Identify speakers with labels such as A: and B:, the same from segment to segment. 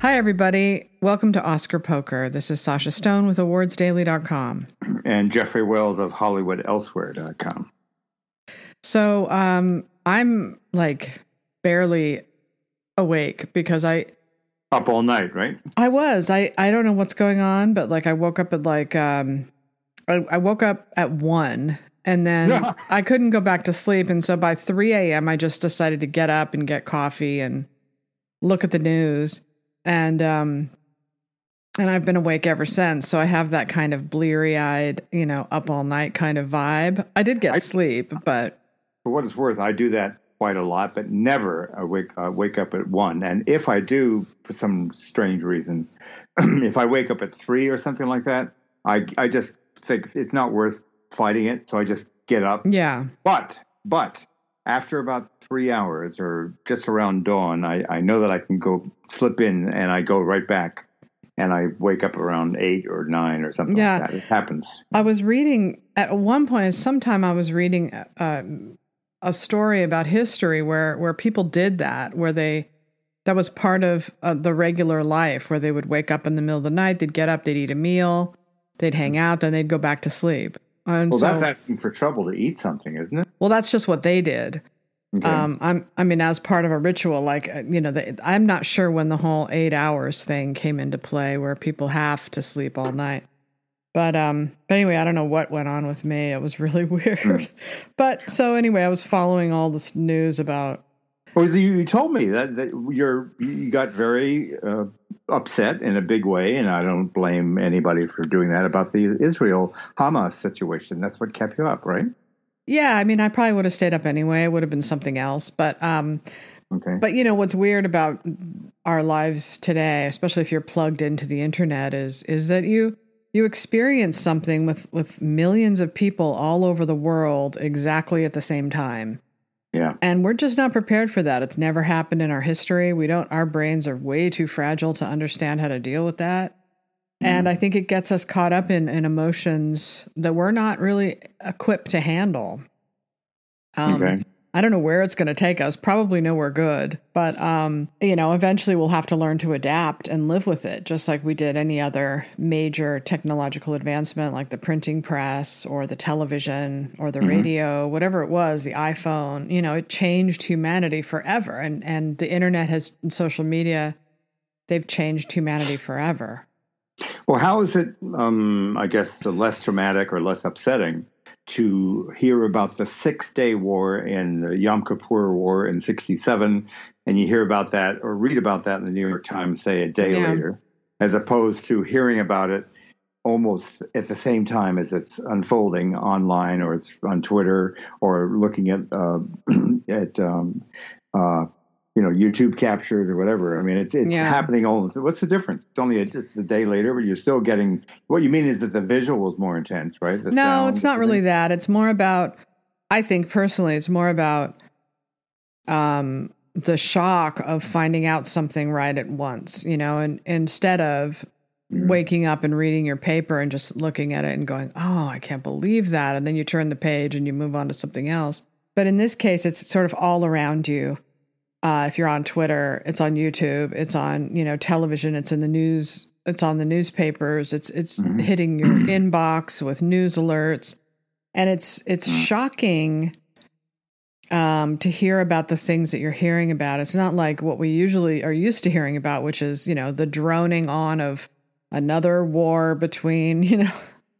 A: Hi, everybody. Welcome to Oscar Poker. This is Sasha Stone with awardsdaily.com.
B: And Jeffrey Wells of HollywoodElsewhere.com.
A: So um, I'm like barely awake because I.
B: Up all night, right?
A: I was. I, I don't know what's going on, but like I woke up at like. Um, I, I woke up at one and then I couldn't go back to sleep. And so by 3 a.m., I just decided to get up and get coffee and look at the news. And, um, and I've been awake ever since. So I have that kind of bleary eyed, you know, up all night kind of vibe. I did get I, sleep, but.
B: For what it's worth, I do that quite a lot, but never I wake, uh, wake up at one. And if I do, for some strange reason, if I wake up at three or something like that, I, I just think it's not worth fighting it, so I just get up.
A: Yeah.
B: But but after about three hours or just around dawn, I, I know that I can go slip in and I go right back and I wake up around eight or nine or something yeah. like that. It happens.
A: I was reading at one point, sometime I was reading uh, a story about history where, where people did that, where they, that was part of uh, the regular life where they would wake up in the middle of the night, they'd get up, they'd eat a meal, they'd hang out, then they'd go back to sleep.
B: And well, so, that's asking for trouble to eat something, isn't it?
A: Well, that's just what they did. Okay. Um, I'm, I mean, as part of a ritual, like uh, you know, the, I'm not sure when the whole eight hours thing came into play, where people have to sleep all night. But um, but anyway, I don't know what went on with me. It was really weird. Mm. But so anyway, I was following all this news about
B: well, you told me that, that you're you got very uh, upset in a big way, and I don't blame anybody for doing that about the Israel Hamas situation. That's what kept you up, right?
A: Yeah, I mean, I probably would have stayed up anyway. It would have been something else, but um, okay. But you know what's weird about our lives today, especially if you're plugged into the internet, is is that you you experience something with with millions of people all over the world exactly at the same time.
B: Yeah.
A: And we're just not prepared for that. It's never happened in our history. We don't our brains are way too fragile to understand how to deal with that. Mm. And I think it gets us caught up in, in emotions that we're not really equipped to handle. Um, okay. I don't know where it's going to take us. Probably nowhere good. But um, you know, eventually we'll have to learn to adapt and live with it, just like we did any other major technological advancement, like the printing press or the television or the mm-hmm. radio, whatever it was, the iPhone. You know, it changed humanity forever, and and the internet has and social media, they've changed humanity forever.
B: Well, how is it? Um, I guess less traumatic or less upsetting to hear about the Six Day War and the Yom Kippur War in '67, and you hear about that or read about that in the New York Times, say a day yeah. later, as opposed to hearing about it almost at the same time as it's unfolding online or it's on Twitter or looking at uh, at um, uh, you know YouTube captures or whatever. I mean, it's it's yeah. happening all. What's the difference? It's only a, just a day later, but you're still getting. What you mean is that the visual is more intense, right? The
A: no, sound, it's not really that. It's more about. I think personally, it's more about um, the shock of finding out something right at once. You know, and instead of waking up and reading your paper and just looking at it and going, "Oh, I can't believe that," and then you turn the page and you move on to something else. But in this case, it's sort of all around you uh, if you're on Twitter, it's on YouTube, it's on you know television, it's in the news, it's on the newspapers, it's it's mm-hmm. hitting your inbox with news alerts, and it's it's mm. shocking um, to hear about the things that you're hearing about. It's not like what we usually are used to hearing about, which is you know the droning on of another war between you know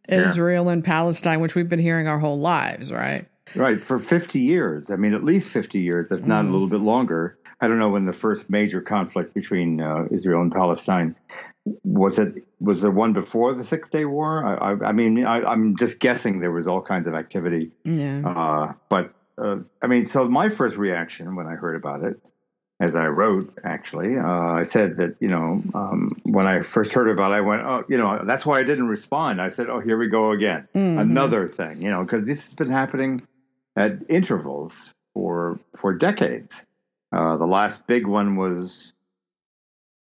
A: Israel yeah. and Palestine, which we've been hearing our whole lives, right?
B: Right, for 50 years. I mean, at least 50 years, if not mm. a little bit longer. I don't know when the first major conflict between uh, Israel and Palestine was. It was there one before the Six Day War? I, I, I mean, I, am just guessing there was all kinds of activity.
A: Yeah.
B: Uh, but uh, I mean, so my first reaction when I heard about it, as I wrote, actually, uh, I said that you know um, when I first heard about it, I went, oh, you know, that's why I didn't respond. I said, oh, here we go again, mm-hmm. another thing, you know, because this has been happening at intervals for for decades. Uh, the last big one was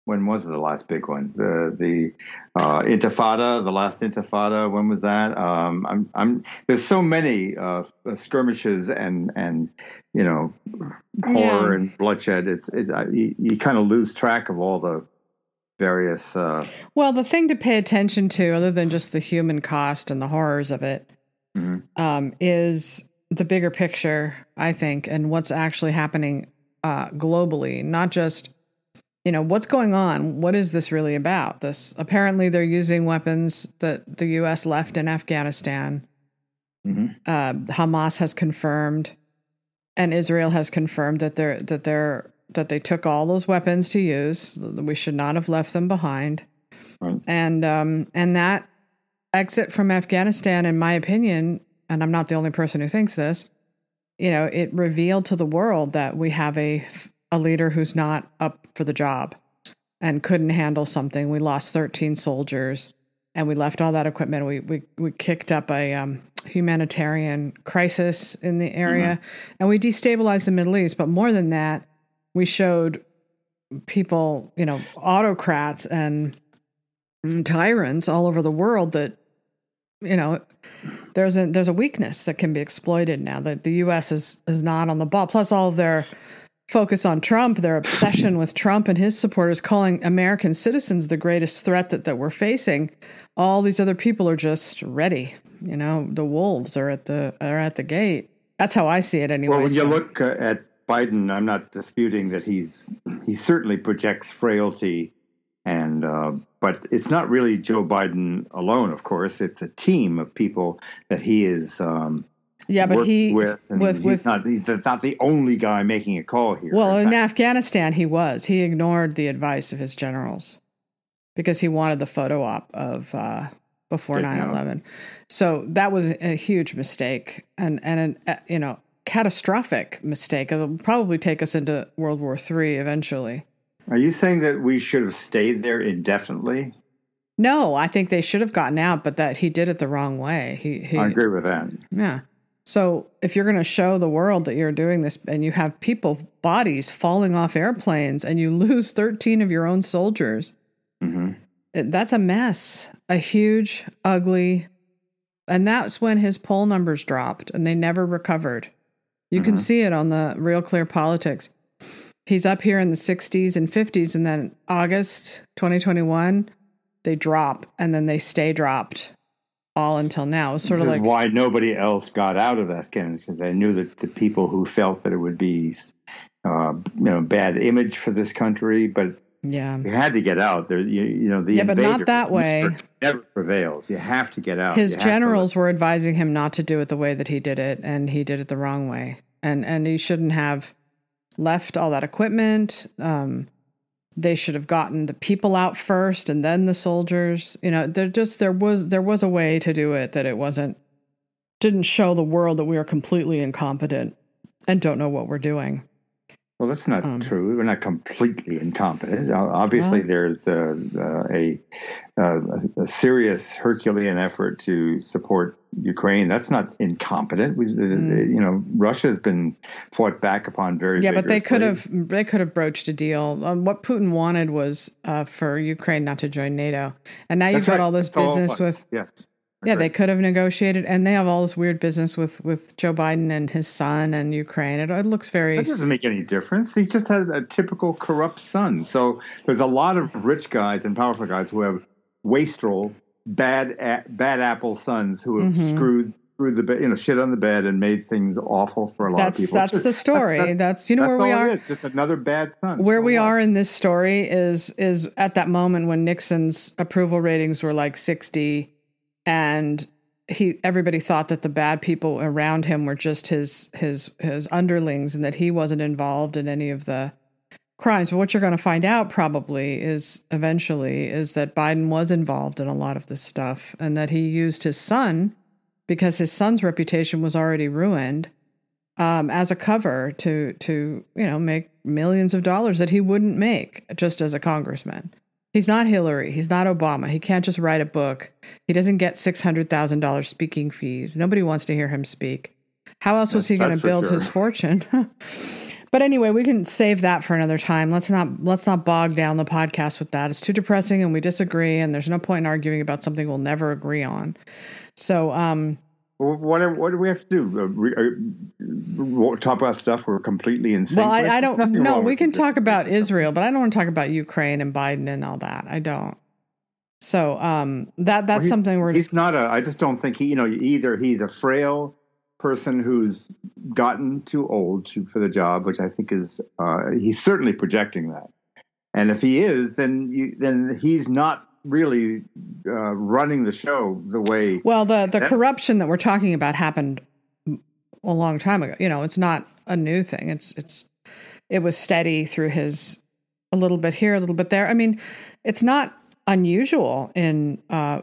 B: when was the last big one? The the uh, Intifada, the last Intifada. When was that? Um, I'm I'm there's so many uh, skirmishes and and you know horror yeah. and bloodshed. It's, it's you, you kind of lose track of all the various. Uh,
A: well, the thing to pay attention to, other than just the human cost and the horrors of it,
B: mhm.
A: um, is the bigger picture, I think, and what's actually happening uh, globally, not just. You know what's going on? What is this really about? This apparently they're using weapons that the U.S. left in Afghanistan.
B: Mhm.
A: Uh, Hamas has confirmed, and Israel has confirmed that they're that they're that they took all those weapons to use. We should not have left them behind,
B: Right.
A: and um, and that exit from Afghanistan, in my opinion, and I'm not the only person who thinks this, you know, it revealed to the world that we have a a leader who's not up for the job and couldn't handle something. We lost 13 soldiers and we left all that equipment. We we we kicked up a um, humanitarian crisis in the area and we destabilized the Middle East. But more than that, we showed people, you know, autocrats and tyrants all over the world that you know there's a there's a weakness that can be exploited now that the US is is not on the ball. Plus all of their focus on Trump their obsession with Trump and his supporters calling American citizens the greatest threat that that we're facing. All these other people are just ready. You know the wolves are at the are at the gate. That's how I see it anyway
B: Well, when you
A: so-
B: look uh, at Biden, I'm not disputing that he's he certainly projects frailty, and uh, but it's not really Joe Biden alone. Of course, it's a team of people that he is. Um,
A: yeah but he
B: with, he's
A: with
B: not he's not the only guy making a call here.
A: Well,
B: In
A: Afghanistan, he was. He ignored the advice of his generals because he wanted the photo op of uh, before
B: Taken
A: 9
B: out.
A: 11. So that was a huge mistake and, and an, uh, you know, catastrophic mistake. It'll probably take us into World War III eventually.
B: Are you saying that we should have stayed there indefinitely?
A: No, I think they should have gotten out, but that he did it the wrong way. He, he
B: I agree with that.
A: Yeah. So if you're going to show the world that you're doing this and you have people, bodies falling off airplanes and you lose 13 of your own soldiers,
B: hmm
A: that's a mess. A huge, ugly. And that's when his poll numbers dropped and they never recovered. You can
B: Mhm.
A: see it on the Real Clear Politics. He's up here in the 60s and 50s, and then August 2021, they drop and then they stay dropped all until now. Sort
B: this
A: of like.
B: why nobody else got out of Afghanistan. Because they knew that the people who felt that it would be, uh, you know, bad image for this country, but
A: Yeah.
B: you had to get out. There, you, you know, the
A: Yeah, but not that way.
B: Never prevails. You have to get out.
A: His
B: You
A: generals were advising him not to do it the way that he did it, and he did it the wrong way. And and he shouldn't have left all that equipment. Um, they should have gotten the people out first, and then the soldiers. You know, there just there was there was a way to do it that it wasn't didn't show the world that we are completely incompetent and don't know what we're doing.
B: Well, that's not
A: Um,
B: true. We're not completely incompetent. Obviously, there's uh, uh, a, uh, a, serious Herculean effort to support Ukraine. That's not incompetent. We,
A: Mm.
B: You know, Russia has been fought back upon very.
A: Yeah, but they could have they could have broached a deal. Um, what Putin wanted was uh, for Ukraine not to join NATO, and now you've got
B: right.
A: all this
B: That's
A: business
B: was.
A: with
B: yes.
A: Yeah, they could have negotiated, and they have all this weird business with with Joe Biden and his son and Ukraine. It, it looks very.
B: That doesn't make any difference. He's just had a typical corrupt son. So there's a lot of rich guys and powerful guys who have wastrel, bad a- bad apple sons who have
A: Mhm.
B: screwed through the bed, you know, shit on the bed and made things awful for a lot
A: That's
B: of people.
A: that's
B: Just-
A: the story. That's,
B: That's,
A: you know
B: that's
A: where we are.
B: it is, Just another bad son.
A: Where we are in this story is is at that moment when Nixon's approval ratings were like sixty, and he everybody thought that the bad people around him were just his his his underlings and that he wasn't involved in any of the crimes. But what you're going to find out probably is eventually is that Biden was involved in a lot of this stuff and that he used his son because his son's reputation was already ruined um, as a cover to to you know make millions of dollars that he wouldn't make just as a congressman. He's not Hillary. He's not Obama. He can't just write a book. He doesn't get six hundred thousand dollars speaking fees. Nobody wants to hear him speak. How else was
B: That's-
A: he going to build
B: sure.
A: his fortune? but anyway, we can save that for another time. Let's not let's not bog down the podcast with that. It's too depressing, and we disagree. And there's no point in arguing about something we'll never agree on. So, um,
B: what, what do we have to do? Uh, re, uh, talk about stuff we're completely insane.
A: Well, I, I don't. No, we can talk about Israel, but I don't want to talk about Ukraine and Biden and all that. I don't. So um, that that's well, something we're.
B: He's just, not a. I just don't think he. You know, either he's a frail person who's gotten too old to, for the job, which I think is uh, he's certainly projecting that. And if he is, then you, then he's not really uh, running the show the way.
A: Well, the the that, corruption that we're talking about happened a long time ago. You know, it's not a new thing. It's it's it was steady through his a little bit here, a little bit there. I mean, it's not unusual in uh,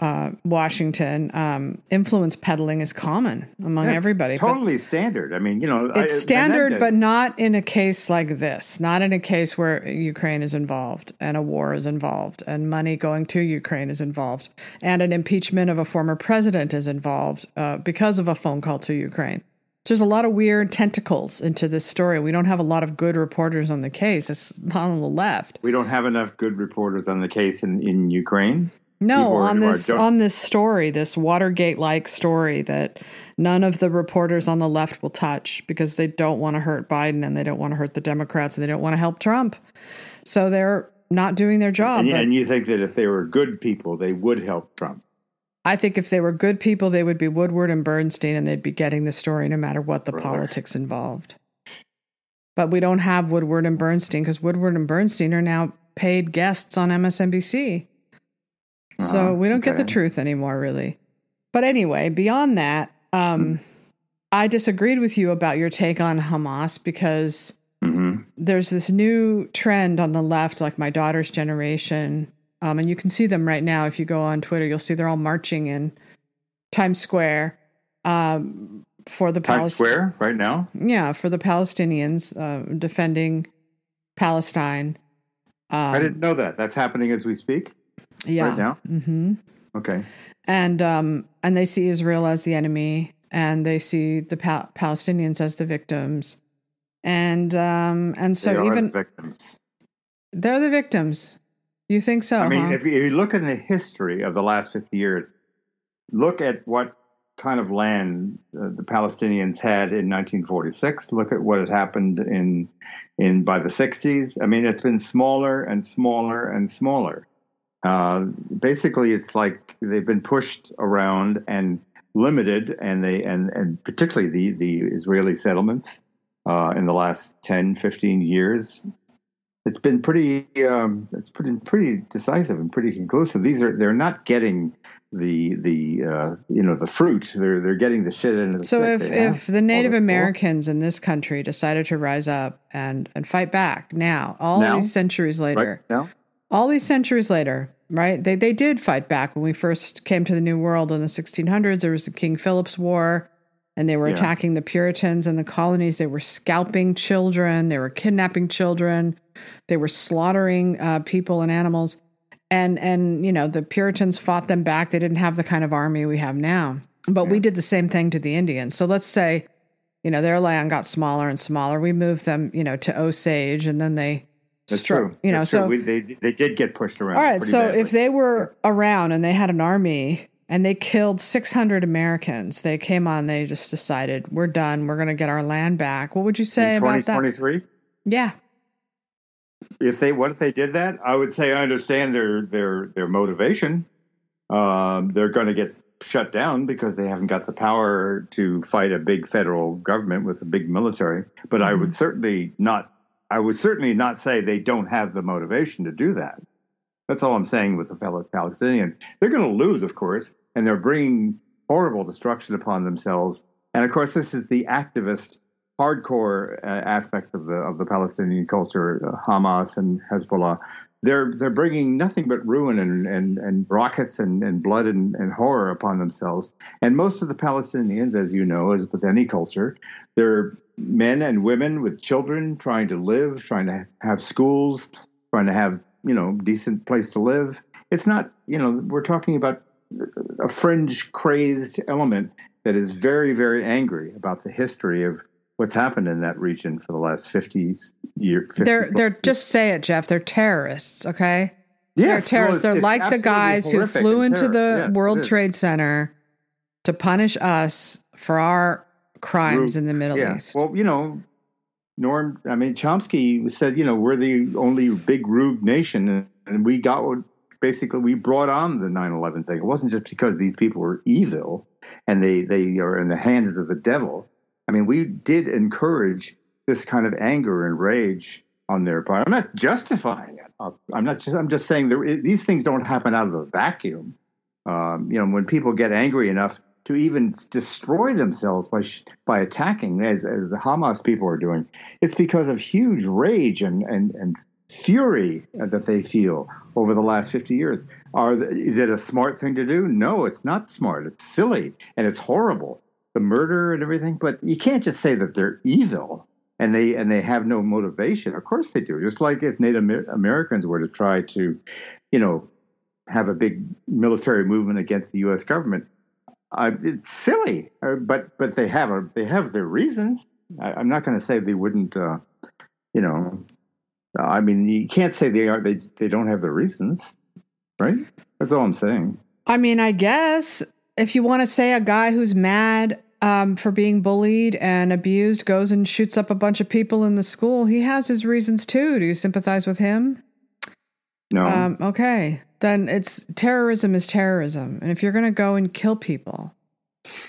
A: uh, Washington, um, influence peddling is common among
B: That's
A: everybody.
B: Totally standard. I mean, you know,
A: it's I, standard, but not in a case like this. Not in a case where Ukraine is involved and a war is involved and money going to Ukraine is involved and an impeachment of a former president is involved uh, because of a phone call to Ukraine. So There's a lot of weird tentacles into this story. We don't have a lot of good reporters on the case. It's not on the left.
B: We don't have enough good reporters on the case in, in Ukraine.
A: No, on this on this story, this Watergate like story that none of the reporters on the left will touch because they don't want to hurt Biden and they don't want to hurt the Democrats and they don't want to help Trump. So they're not doing their job.
B: And, and you think that if they were good people, they would help Trump?
A: I think if they were good people, they would be Woodward and Bernstein and they'd be getting the story no matter what the politics involved. But we don't have Woodward and Bernstein because Woodward and Bernstein are now paid guests on MSNBC. Uh-huh. So we don't okay. get the truth anymore, really. But anyway, beyond that, um, I disagreed with you about your take on Hamas because mm-hmm. there's this new trend on the left, like my daughter's generation. Um, and you can see them right now. If you go on Twitter, you'll see they're all marching in Times Square um, for the
B: Times Square right now.
A: Yeah, for the Palestinians uh, defending Palestine.
B: I didn't know that. That's happening as we speak
A: yeah.
B: right now?
A: Mm-hmm.
B: Okay.
A: And um, and they see Israel as the enemy, and they see the pa- Palestinians as the victims, and um, and so
B: they
A: even
B: the victims.
A: They're the victims. You think so?
B: I mean,
A: huh?
B: if you look in the history of the last fifty years, look at what kind of land uh, the Palestinians had in 1946. Look at what had happened in in by the 60s. I mean, it's been smaller and smaller and smaller. Uh, basically, it's like they've been pushed around and limited, and they and and particularly the the Israeli settlements uh, in the last 10, 15 years. It's been pretty. Um, it's pretty pretty decisive and pretty conclusive. These are they're not getting the the uh, you know the fruit. They're they're getting the shit into the.
A: So if if the Native Americans in this country decided to rise up and and fight back now, all now? these centuries later,
B: right now?
A: all these centuries later, right? They they did fight back when we first came to the New World in the 1600s. There was the King Philip's War, and they were yeah. attacking the Puritans and the colonies. They were scalping children. They were kidnapping children. They were slaughtering uh, people and animals. And and you know the Puritans fought them back. They didn't have the kind of army we have now. But yeah. we did the same thing to the Indians. So let's say, you know, their land got smaller and smaller. We moved them, you know, to Osage, and then they
B: that's true.
A: You know,
B: That's
A: so
B: we, they they did get pushed around.
A: All right, so
B: badly.
A: if they were yeah. around and they had an army and they killed 600 Americans, they came on. They just decided we're done. We're going to get our land back. What would you say
B: In
A: about that?
B: 2023.
A: Yeah.
B: If they what if they did that? I would say I understand their their their motivation. Um, they're going to get shut down because they haven't got the power to fight a big federal government with a big military. But mm-hmm. I would certainly not I would certainly not say they don't have the motivation to do that. That's all I'm saying with the fellow Palestinians. They're going to lose, of course, and they're bringing horrible destruction upon themselves. And of course, this is the activist, hardcore uh, aspect of the of the Palestinian culture, uh, Hamas and Hezbollah. They're they're bringing nothing but ruin and and, and rockets and, and blood and, and horror upon themselves. And most of the Palestinians, as you know, as with any culture, they're men and women with children trying to live, trying to have schools, trying to have, you know, decent place to live. It's not, you know, we're talking about a fringe crazed element that is very, very angry about the history of what's happened in that region for the last 50 years.
A: They're, they're just say it, Jeff. They're terrorists, okay?
B: Yes,
A: they're terrorists.
B: Well,
A: they're like the guys who flew into the yes, World Trade Center to punish us for our crimes in the Middle
B: yeah.
A: East.
B: Well, you know, Noam, I mean, Chomsky said, you know, we're the only big rube nation, and we got what basically we brought on the 9-11 thing. It wasn't just because these people were evil and they, they are in the hands of the devil. I mean, we did encourage this kind of anger and rage on their part. I'm not justifying it. I'm not just. I'm just saying there, these things don't happen out of a vacuum. Um, you know, when people get angry enough to even destroy themselves by by attacking, as as the Hamas people are doing, it's because of huge rage and and and fury that they feel over the last 50 years. Are is it a smart thing to do? No, it's not smart. It's silly and it's horrible. The murder and everything, but you can't just say that they're evil and they and they have no motivation. Of course they do. Just like if Native Americans were to try to, you know, have a big military movement against the U.S. government, it's silly. Uh, but but they have a they have their reasons. I, am not going to say they wouldn't. Uh, you know, I mean, you can't say they are they they don't have their reasons, right? That's all I'm saying.
A: I mean, I guess if you want to say a guy who's mad um, for being bullied and abused goes and shoots up a bunch of people in the school, he has his reasons too. Do you sympathize with him?
B: No.
A: Um, okay. Then it's terrorism is terrorism. And if you're going to go and kill people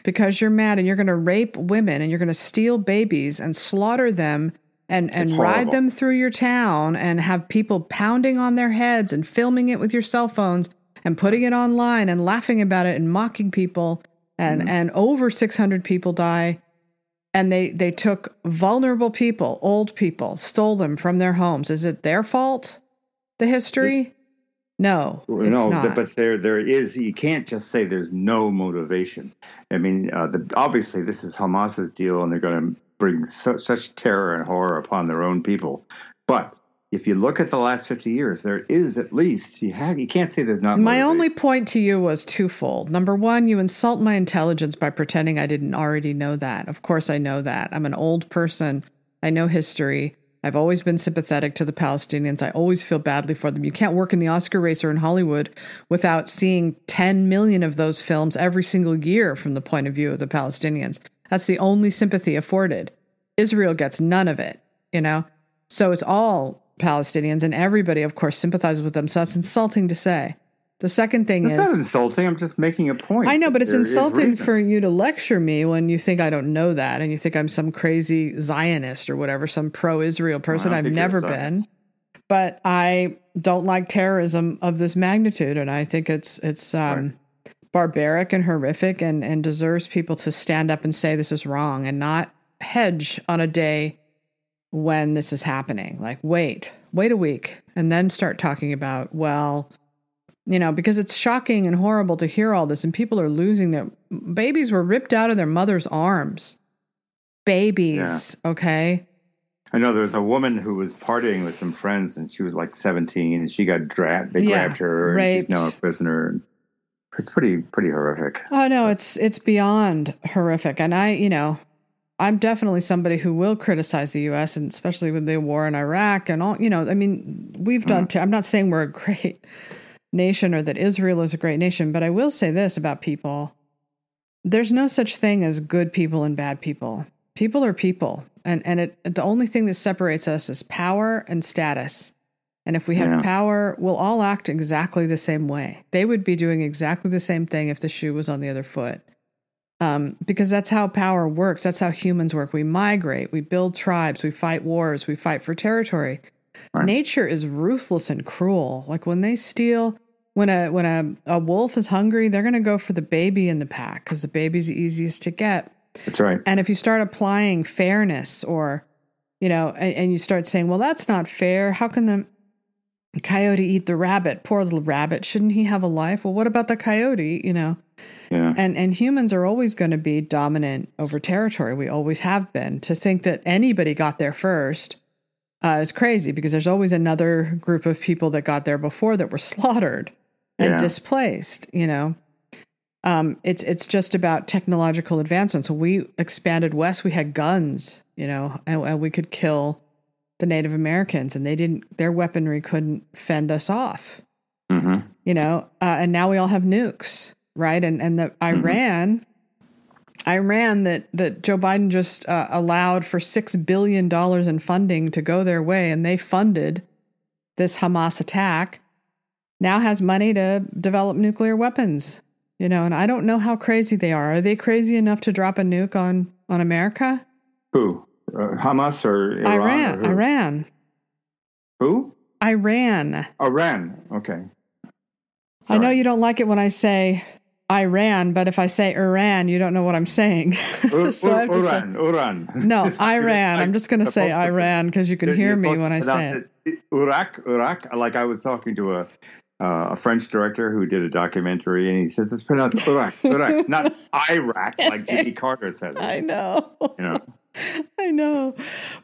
A: because you're mad and you're going to rape women and you're going to steal babies and slaughter them and, and ride them through your town and have people pounding on their heads and filming it with your cell phones and putting it online and laughing about it and mocking people. And mm-hmm. and over 600 people die. And they they took vulnerable people old people stole them from their homes. Is it their fault the history? No no
B: not. but there there is you can't just say there's no motivation. I mean uh, the, obviously this is hamas's deal and they're going to bring such terror and horror upon their own people. But if you look at the last 50 years, there is at least, you, have, you can't say there's not.
A: My motivation. only point to you was twofold. Number one, you insult my intelligence by pretending I didn't already know that. Of course, I know that. I'm an old person, I know history. I've always been sympathetic to the Palestinians. I always feel badly for them. You can't work in the Oscar race or in Hollywood without seeing 10 million of those films every single year from the point of view of the Palestinians. That's the only sympathy afforded. Israel gets none of it, you know? So it's all Palestinians, and everybody, of course, sympathizes with them. So that's insulting to say. The second thing
B: That's
A: is
B: not insulting. I'm just making a point.
A: I know, but it's insulting for you to lecture me when you think I don't know that, and you think I'm some crazy Zionist or whatever, some pro-Israel person. Well, I've never been, but I don't like terrorism of this magnitude, and I think it's it's um, right. barbaric and horrific, and and deserves people to stand up and say this is wrong, and not hedge on a day when this is happening. Like, wait, wait a week, and then start talking about, well, you know, because it's shocking and horrible to hear all this, and people are losing their babies were ripped out of their mother's arms. Babies, yeah. okay?
B: I know there's a woman who was partying with some friends, and she was like 17, and she got dragged. They yeah, grabbed her, and raped. she's now a prisoner. It's pretty, pretty horrific.
A: Oh no, it's it's beyond horrific, and I, you know, I'm definitely somebody who will criticize the U.S. and especially with the war in Iraq and all. You know, I mean, we've done. Mm. i I'm not saying we're a great nation or that Israel is a great nation, but I will say this about people: there's no such thing as good people and bad people. People are people, and and it, the only thing that separates us is power and status. And if we have yeah. power, we'll all act exactly the same way. They would be doing exactly the same thing if the shoe was on the other foot um, because that's how power works. That's how humans work. We migrate, we build tribes, we fight wars, we fight for territory. Right. Nature is ruthless and cruel. Like when they steal, when a when a, a wolf is hungry, they're going to go for the baby in the pack because the baby's the easiest to get.
B: That's right.
A: And if you start applying fairness or, you know, and, and you start saying, well, that's not fair. How can the coyote eat the rabbit? Poor little rabbit. Shouldn't he have a life? Well, what about the coyote? You know,
B: yeah.
A: And and humans are always going to be dominant over territory. We always have been. To think that anybody got there first uh, is crazy because there's always another group of people that got there before that were slaughtered and yeah. displaced. You know, um, it's it's just about technological advancement. So we expanded west. We had guns. You know, and, and we could kill the Native Americans, and they didn't. Their weaponry couldn't fend us off.
B: Mm-hmm.
A: You know, uh, and now we all have nukes right? And and the mm-hmm. Iran Iran that that Joe Biden just uh, allowed for six billion dollars in funding to go their way, and they funded this Hamas attack. Now has money to develop nuclear weapons, you know, and I don't know how crazy they are. Are they crazy enough to drop a nuke on on America?
B: Who? Uh, Hamas or Iran?
A: Iran.
B: or who?
A: Iran.
B: Who?
A: Iran.
B: Iran. Okay.
A: I know you don't like it when I say Iran, but if I say Iran, you don't know what I'm saying.
B: Ur-
A: so I have to say-
B: Uran. Uran.
A: no, Iran. I'm just going to say
B: Supposed to be.
A: Iran because you can
B: You're
A: hear me when I say it.
B: Iraq, Iraq. Like I was talking to a uh, a French director who did a documentary, and he says it's pronounced Iraq, Iraq, not Iraq, like Jimmy Carter says.
A: I know.
B: you know,
A: I know.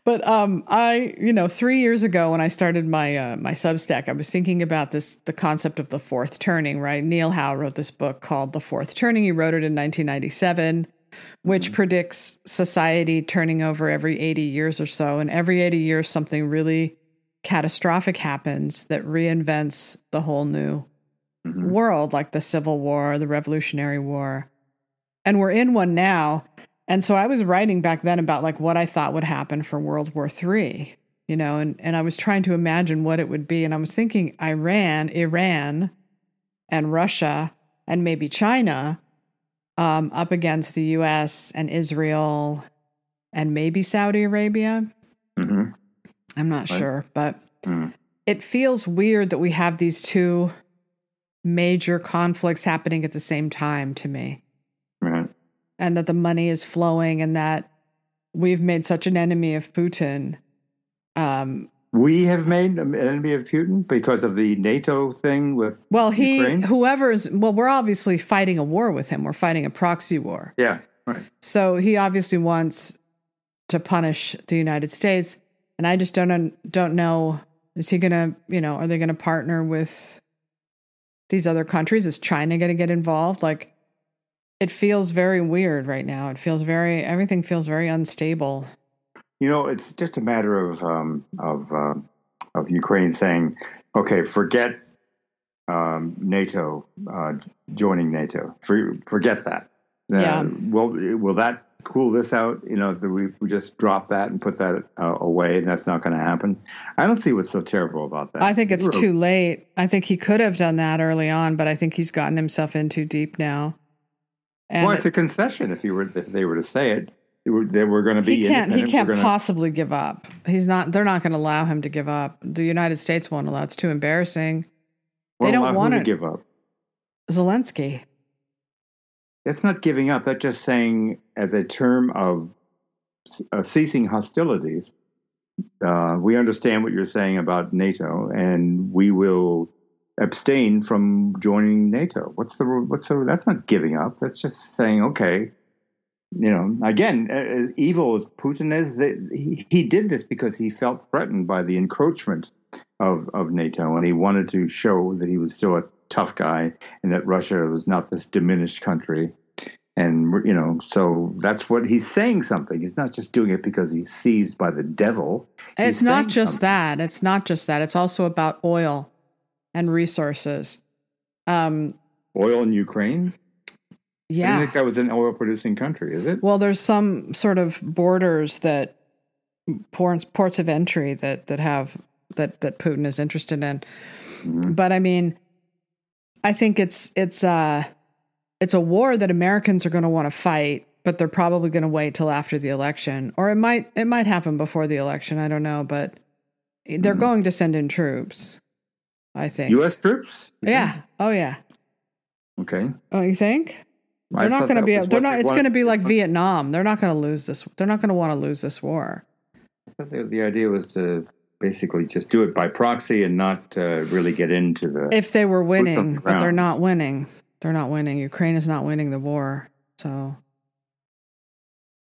A: But um I, you know, 3 years ago when I started my uh, my Substack, I was thinking about this the concept of the fourth turning, right? Neil Howe wrote this book called The Fourth Turning. He wrote it in 1997, which predicts society turning over every 80 years or so, and every 80 years something really catastrophic happens that reinvents the whole new
B: Mhm.
A: world, like the Civil War, the Revolutionary War. And we're in one now. And so I was writing back then about like what I thought would happen for World War III, you know, and, and I was trying to imagine what it would be. And I was thinking Iran, Iran, and Russia, and maybe China um, up against the US and Israel and maybe Saudi Arabia.
B: Mhm.
A: I'm not
B: Right.
A: sure, but
B: Mm.
A: it feels weird that we have these two major conflicts happening at the same time to me. And that the money is flowing, and that we've made such an enemy of Putin. Um,
B: We have made an enemy of Putin because of the NATO thing with.
A: well, he,
B: Ukraine?
A: whoever's, well, we're obviously fighting a war with him. We're fighting a proxy war.
B: Yeah. Right.
A: So he obviously wants to punish the United States, and I just don't don't know. Is he gonna, you know, are they gonna partner with these other countries? Is China gonna get involved? Like, it feels very weird right now. It feels very everything feels very unstable.
B: You know, it's just a matter of um, of uh, of Ukraine saying, "Okay, forget um, NATO uh, joining NATO. For, forget that. Uh,
A: Yeah.
B: Will will that cool this out? You know, if we, we just drop that and put that uh, away, that's not going to happen. I don't see what's so terrible about that.
A: I think it's
B: We're-
A: too late. I think he could have done that early on, but I think he's gotten himself in too deep now. And
B: Well, it's a concession if you were if they were to say it. They were, they going to be
A: he can't he can't
B: gonna-
A: possibly give up he's not they're not going to allow him to give up the united states won't allow it's too embarrassing
B: well,
A: don't want
B: to give up.
A: zelensky
B: That's not giving up. That's just saying, as a term of uh, ceasing hostilities, uh, we understand what you're saying about NATO, and we will abstain from joining NATO. What's the what's the? That's not giving up. That's just saying, okay. You know, again, uh, as evil as Putin is, they, he, he did this because he felt threatened by the encroachment of of NATO, and he wanted to show that he was still a tough guy and that Russia was not this diminished country. And you know, so that's what he's saying. Something. He's not just doing it because he's seized by the devil.
A: It's not just
B: something.
A: that it's not just that it's also about oil and resources um
B: Oil in Ukraine. Yeah. I didn't think that was an oil-producing country, is it?
A: well there's some sort of borders that ports ports of entry that that have that that putin is interested in
B: Mhm.
A: but i mean i think it's it's uh it's a war that americans are going to want to fight but they're probably going to wait till after the election or it might it might happen before the election i don't know but they're
B: Mhm.
A: going to send in troops i think.
B: U.S. troops.
A: yeah. oh yeah.
B: Okay.
A: oh you think? They're not going to be they're not it's going to be like vietnam. They're not going to lose this they're not going to want to lose this war.
B: I the, the idea was to basically just do it by proxy and not uh, really get into the.
A: if they were winning
B: the
A: but they're not winning. They're not winning. Ukraine is not winning the war so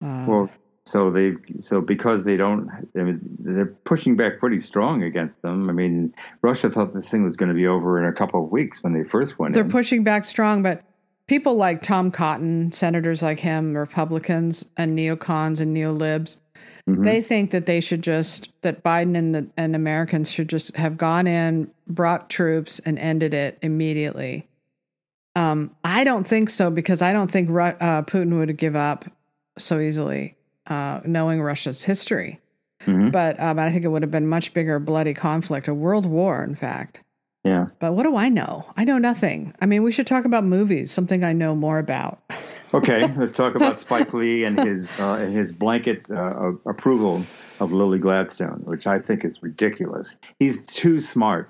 A: uh,
B: well, so they so because they don't, I mean, they're pushing back pretty strong against them. I mean, Russia thought this thing was going to be over in a couple of weeks when they first went in.
A: they're
B: in.
A: pushing back strong but people like tom cotton senators like him republicans and neocons and neolibs
B: Mhm.
A: they think that they should just that biden and the and americans should just have gone in brought troops and ended it immediately Um, I don't think so because I don't think Ru- uh, Putin would give up so easily, uh, knowing Russia's history.
B: Mhm.
A: But um, I think it would have been much bigger, bloody conflict, a world war, in fact.
B: Yeah.
A: But what do I know? I know nothing. I mean, we should talk about movies, something I know more about.
B: Okay, let's talk about Spike Lee and his uh, and his blanket uh, approval of Lily Gladstone, which I think is ridiculous. He's too smart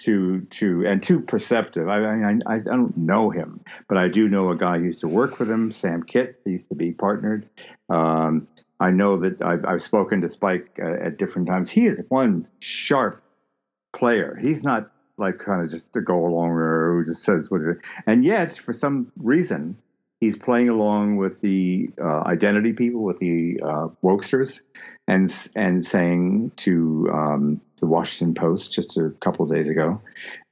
B: to to and too perceptive. I I, I don't know him, but I do know a guy who used to work with him, Sam Kitt. They used to be partnered. Um, I know that I've I've spoken to Spike uh, at different times. He is one sharp player. He's not like kind of just a go along or just says what it is. And yet, for some reason, he's playing along with the uh, identity people, with the uh, wokesters, and and saying to um, the Washington Post just a couple of days ago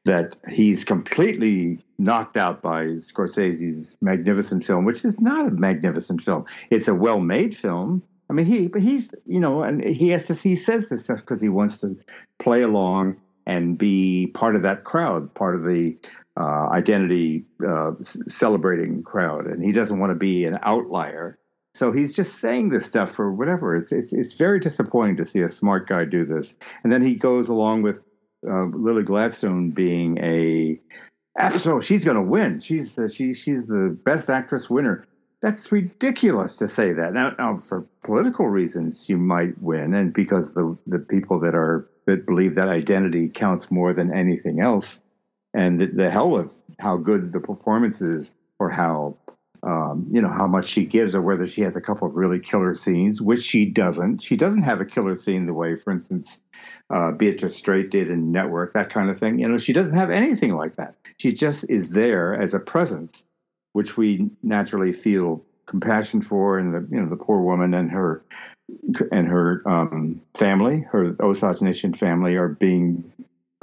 B: that he's completely knocked out by Scorsese's magnificent film, which is not a magnificent film. It's a well-made film. I mean, he but he's you know, and he has to. He says this stuff because he wants to play along and be part of that crowd, part of the uh, identity uh, celebrating crowd, and he doesn't want to be an outlier. So he's just saying this stuff for whatever. It's it's, it's very disappointing to see a smart guy do this, and then he goes along with uh, Lily Gladstone being a. So she's going to win. She's the, she, she's the best actress winner. That's ridiculous to say that. Now, now, for political reasons, you might win, and because the the people that are that believe that identity counts more than anything else, and the, the hell with how good the performance is or how um, you know how much she gives or whether she has a couple of really killer scenes, which she doesn't. She doesn't have a killer scene the way, for instance, uh, Beatrice Straight did in Network, that kind of thing. You know, she doesn't have anything like that. She just is there as a presence, which we naturally feel compassion for, and the you know the poor woman and her and her um, family, her Osage Nation family, are being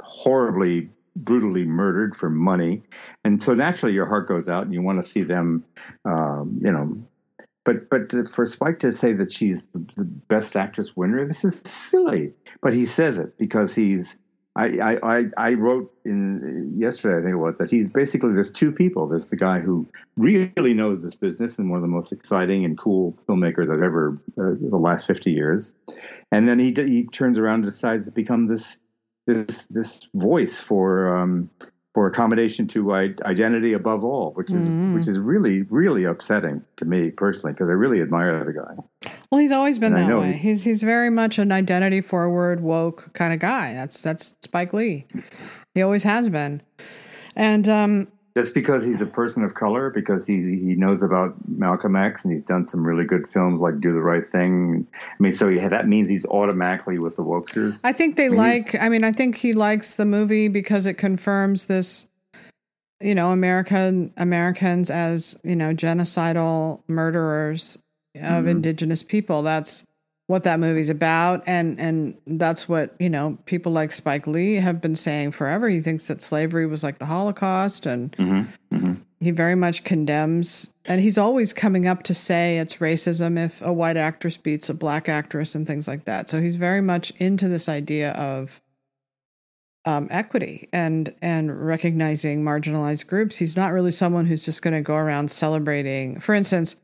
B: horribly, brutally murdered for money, and so naturally your heart goes out, and you want to see them, um, you know. But but for Spike to say that she's the, the best actress winner, this is silly. But he says it because he's. I, I, I wrote in yesterday, I think it was, that he's basically there's two people. There's the guy who really knows this business and one of the most exciting and cool filmmakers I've ever uh, the last 50 years, and then he he turns around and decides to become this this this voice for um, for accommodation to identity above all, which is
A: Mhm.
B: which is really really upsetting to me personally because I really admire the guy.
A: Well, he's always been
B: And
A: that way.
B: he's-
A: He's he's very much an identity forward, woke kind of guy. That's that's Spike Lee. He always has been. And um,
B: Just because he's a person of color, because he he knows about Malcolm X and he's done some really good films like Do the Right Thing. I mean, so he, that means he's automatically with the wokesters.
A: I think they
B: mean,
A: like. I mean, I think he likes the movie because it confirms this. You know, American Americans as you know genocidal murderers of
B: Mhm.
A: indigenous people. That's what that movie's about, and and that's what you know people like Spike Lee have been saying forever. He thinks that slavery was like the Holocaust, and
B: Mm-hmm. Mm-hmm.
A: he very much condemns. And he's always coming up to say it's racism if a white actress beats a black actress and things like that. So he's very much into this idea of um, equity and and recognizing marginalized groups. He's not really someone who's just going to go around celebrating. For instance,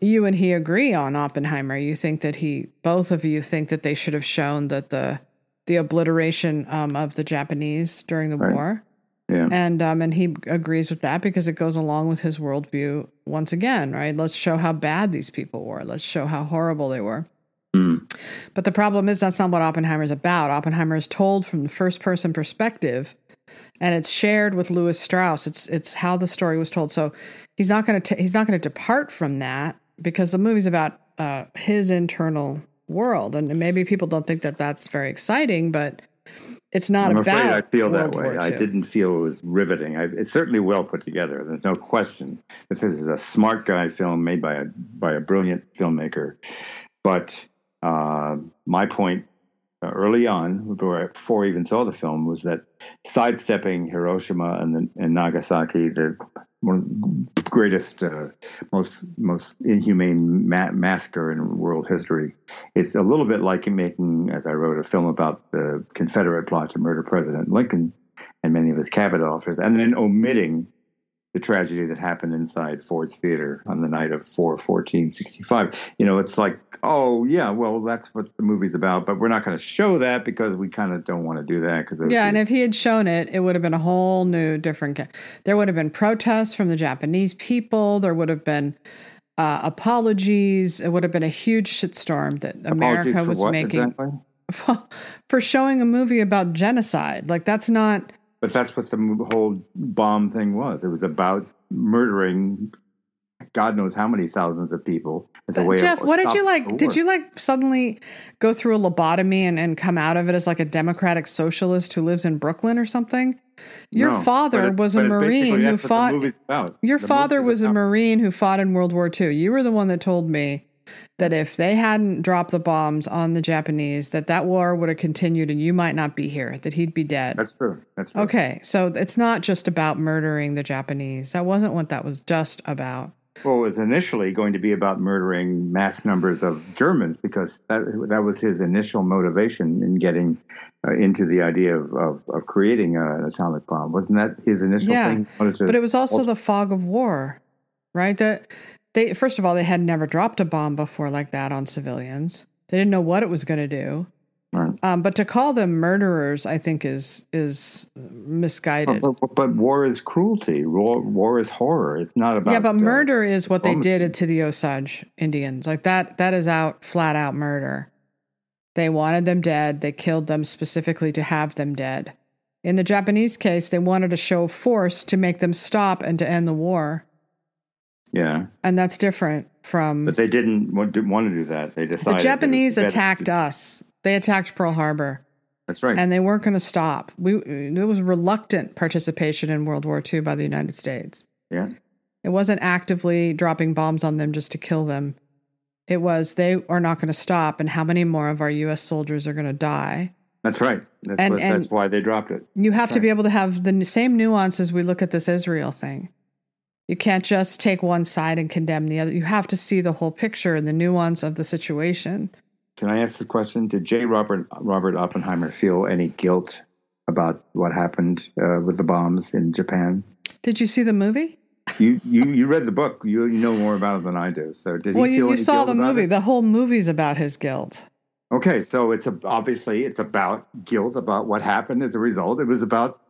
A: you and he agree on Oppenheimer. You think that he, both of you, think that they should have shown that the the obliteration um, of the Japanese during the
B: Right.
A: war,
B: Yeah.
A: and um, and he agrees with that because it goes along with his worldview once again. Right? Let's show how bad these people were. Let's show how horrible they were.
B: Mm.
A: But the problem is that's not what Oppenheimer is about. Oppenheimer is told from the first person perspective, and it's shared with Lewis Strauss. It's it's how the story was told. So he's not going to he's not going to depart from that because the movie's about uh, his internal world, and maybe people don't think that that's very exciting, but it's not
B: I'm
A: about.
B: afraid I feel that
A: World
B: way.
A: War
B: I
A: II.
B: didn't feel it was riveting. I, it's certainly well put together. There's no question that this is a smart guy film made by a by a brilliant filmmaker. But uh, my point uh, early on, before I, before I even saw the film, was that sidestepping Hiroshima and, the, and Nagasaki, the one greatest, uh, most most inhumane ma- massacre in world history, it's a little bit like making, as I wrote, a film about the Confederate plot to murder President Lincoln and many of his cabinet officers, and then omitting the tragedy that happened inside Ford's Theater on the night of 4 14 65. You know, it's like, oh, yeah, well, that's what the movie's about, but we're not going to show that because we kind of don't want to do that. Because
A: Yeah, and if he had shown it, it would have been a whole new, different. There would have been protests from the Japanese people. There would have been uh, apologies. It would have been a huge shitstorm that America was
B: what,
A: making
B: exactly?
A: for showing a movie about genocide. Like, that's not.
B: But that's what the whole bomb thing was. It was about murdering God knows how many thousands of people as a way
A: Jeff,
B: of
A: what did you like? Did you like suddenly go through a lobotomy and, and come out of it as like a democratic socialist who lives in Brooklyn or something? Your
B: No,
A: father was a Marine who
B: that's what the
A: fought. Your
B: The
A: father was a Marine who fought in World War II. You were the one that told me that if they hadn't dropped the bombs on the Japanese, that that war would have continued and you might not be here, that he'd be dead.
B: That's true. That's true.
A: Okay, so it's not just about murdering the Japanese. That wasn't what that was just about.
B: Well, it was initially going to be about murdering mass numbers of Germans because that that was his initial motivation in getting uh, into the idea of, of, of creating uh, an atomic bomb. Wasn't that his initial
A: Yeah,
B: thing? To-
A: But it was also the fog of war, right? That they first of all they had never dropped a bomb before like that on civilians. They didn't know what it was going to do.
B: Right.
A: Um, but to call them murderers, I think is is misguided.
B: But, but, but war is cruelty. War, war is horror. It's not about
A: yeah, but
B: uh,
A: murder is what they did to the Osage Indians. Like that that is out flat out murder. They wanted them dead. They killed them specifically to have them dead. In the Japanese case, they wanted to show force to make them stop and to end the war.
B: Yeah,
A: And that's different from
B: but they didn't want, didn't want to do that. They
A: the
B: decided was
A: Japanese attacked us. They attacked Pearl Harbor,
B: That's right.
A: and they weren't going to stop. We it was reluctant participation in World War II by the United States.
B: yeah,
A: It wasn't actively dropping bombs on them just to kill them. It was they are not going to stop, and how many more of our U.S. soldiers are going to die?
B: that's right. That's,
A: And-
B: what,
A: and-
B: that's why they dropped it.
A: You have to
B: Right.
A: be able to have the same nuance as we look at this Israel thing. You can't just take one side and condemn the other. You have to see the whole picture and the nuance of the situation.
B: Can I ask the question? Did J. Robert Robert Oppenheimer feel any guilt about what happened uh, with the bombs in Japan?
A: Did you see the movie?
B: You you you read the book. You you know more about it than I do. So did he
A: well, you, you saw the movie.
B: it?
A: The whole movie's about his guilt.
B: Okay, so it's a, obviously it's about guilt about what happened as a result. It was about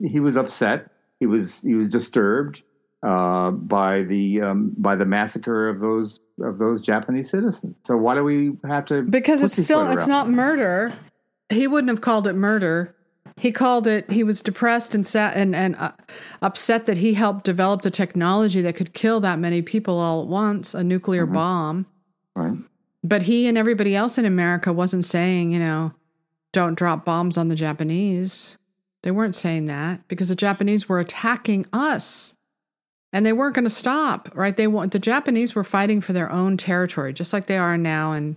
B: he was upset. He was he was disturbed uh, by the um, by the massacre of those of those Japanese citizens. So why do we have to?
A: because it's still it's not murder he wouldn't have called it murder he called it he was depressed and sad and, and uh, upset that he helped develop the technology that could kill that many people all at once a nuclear
B: Mm-hmm.
A: bomb
B: Right.
A: but he and everybody else in america wasn't saying you know don't drop bombs on the japanese they weren't saying that because the japanese were attacking us and they weren't going to stop right? They want the japanese were fighting for their own territory just like they are now in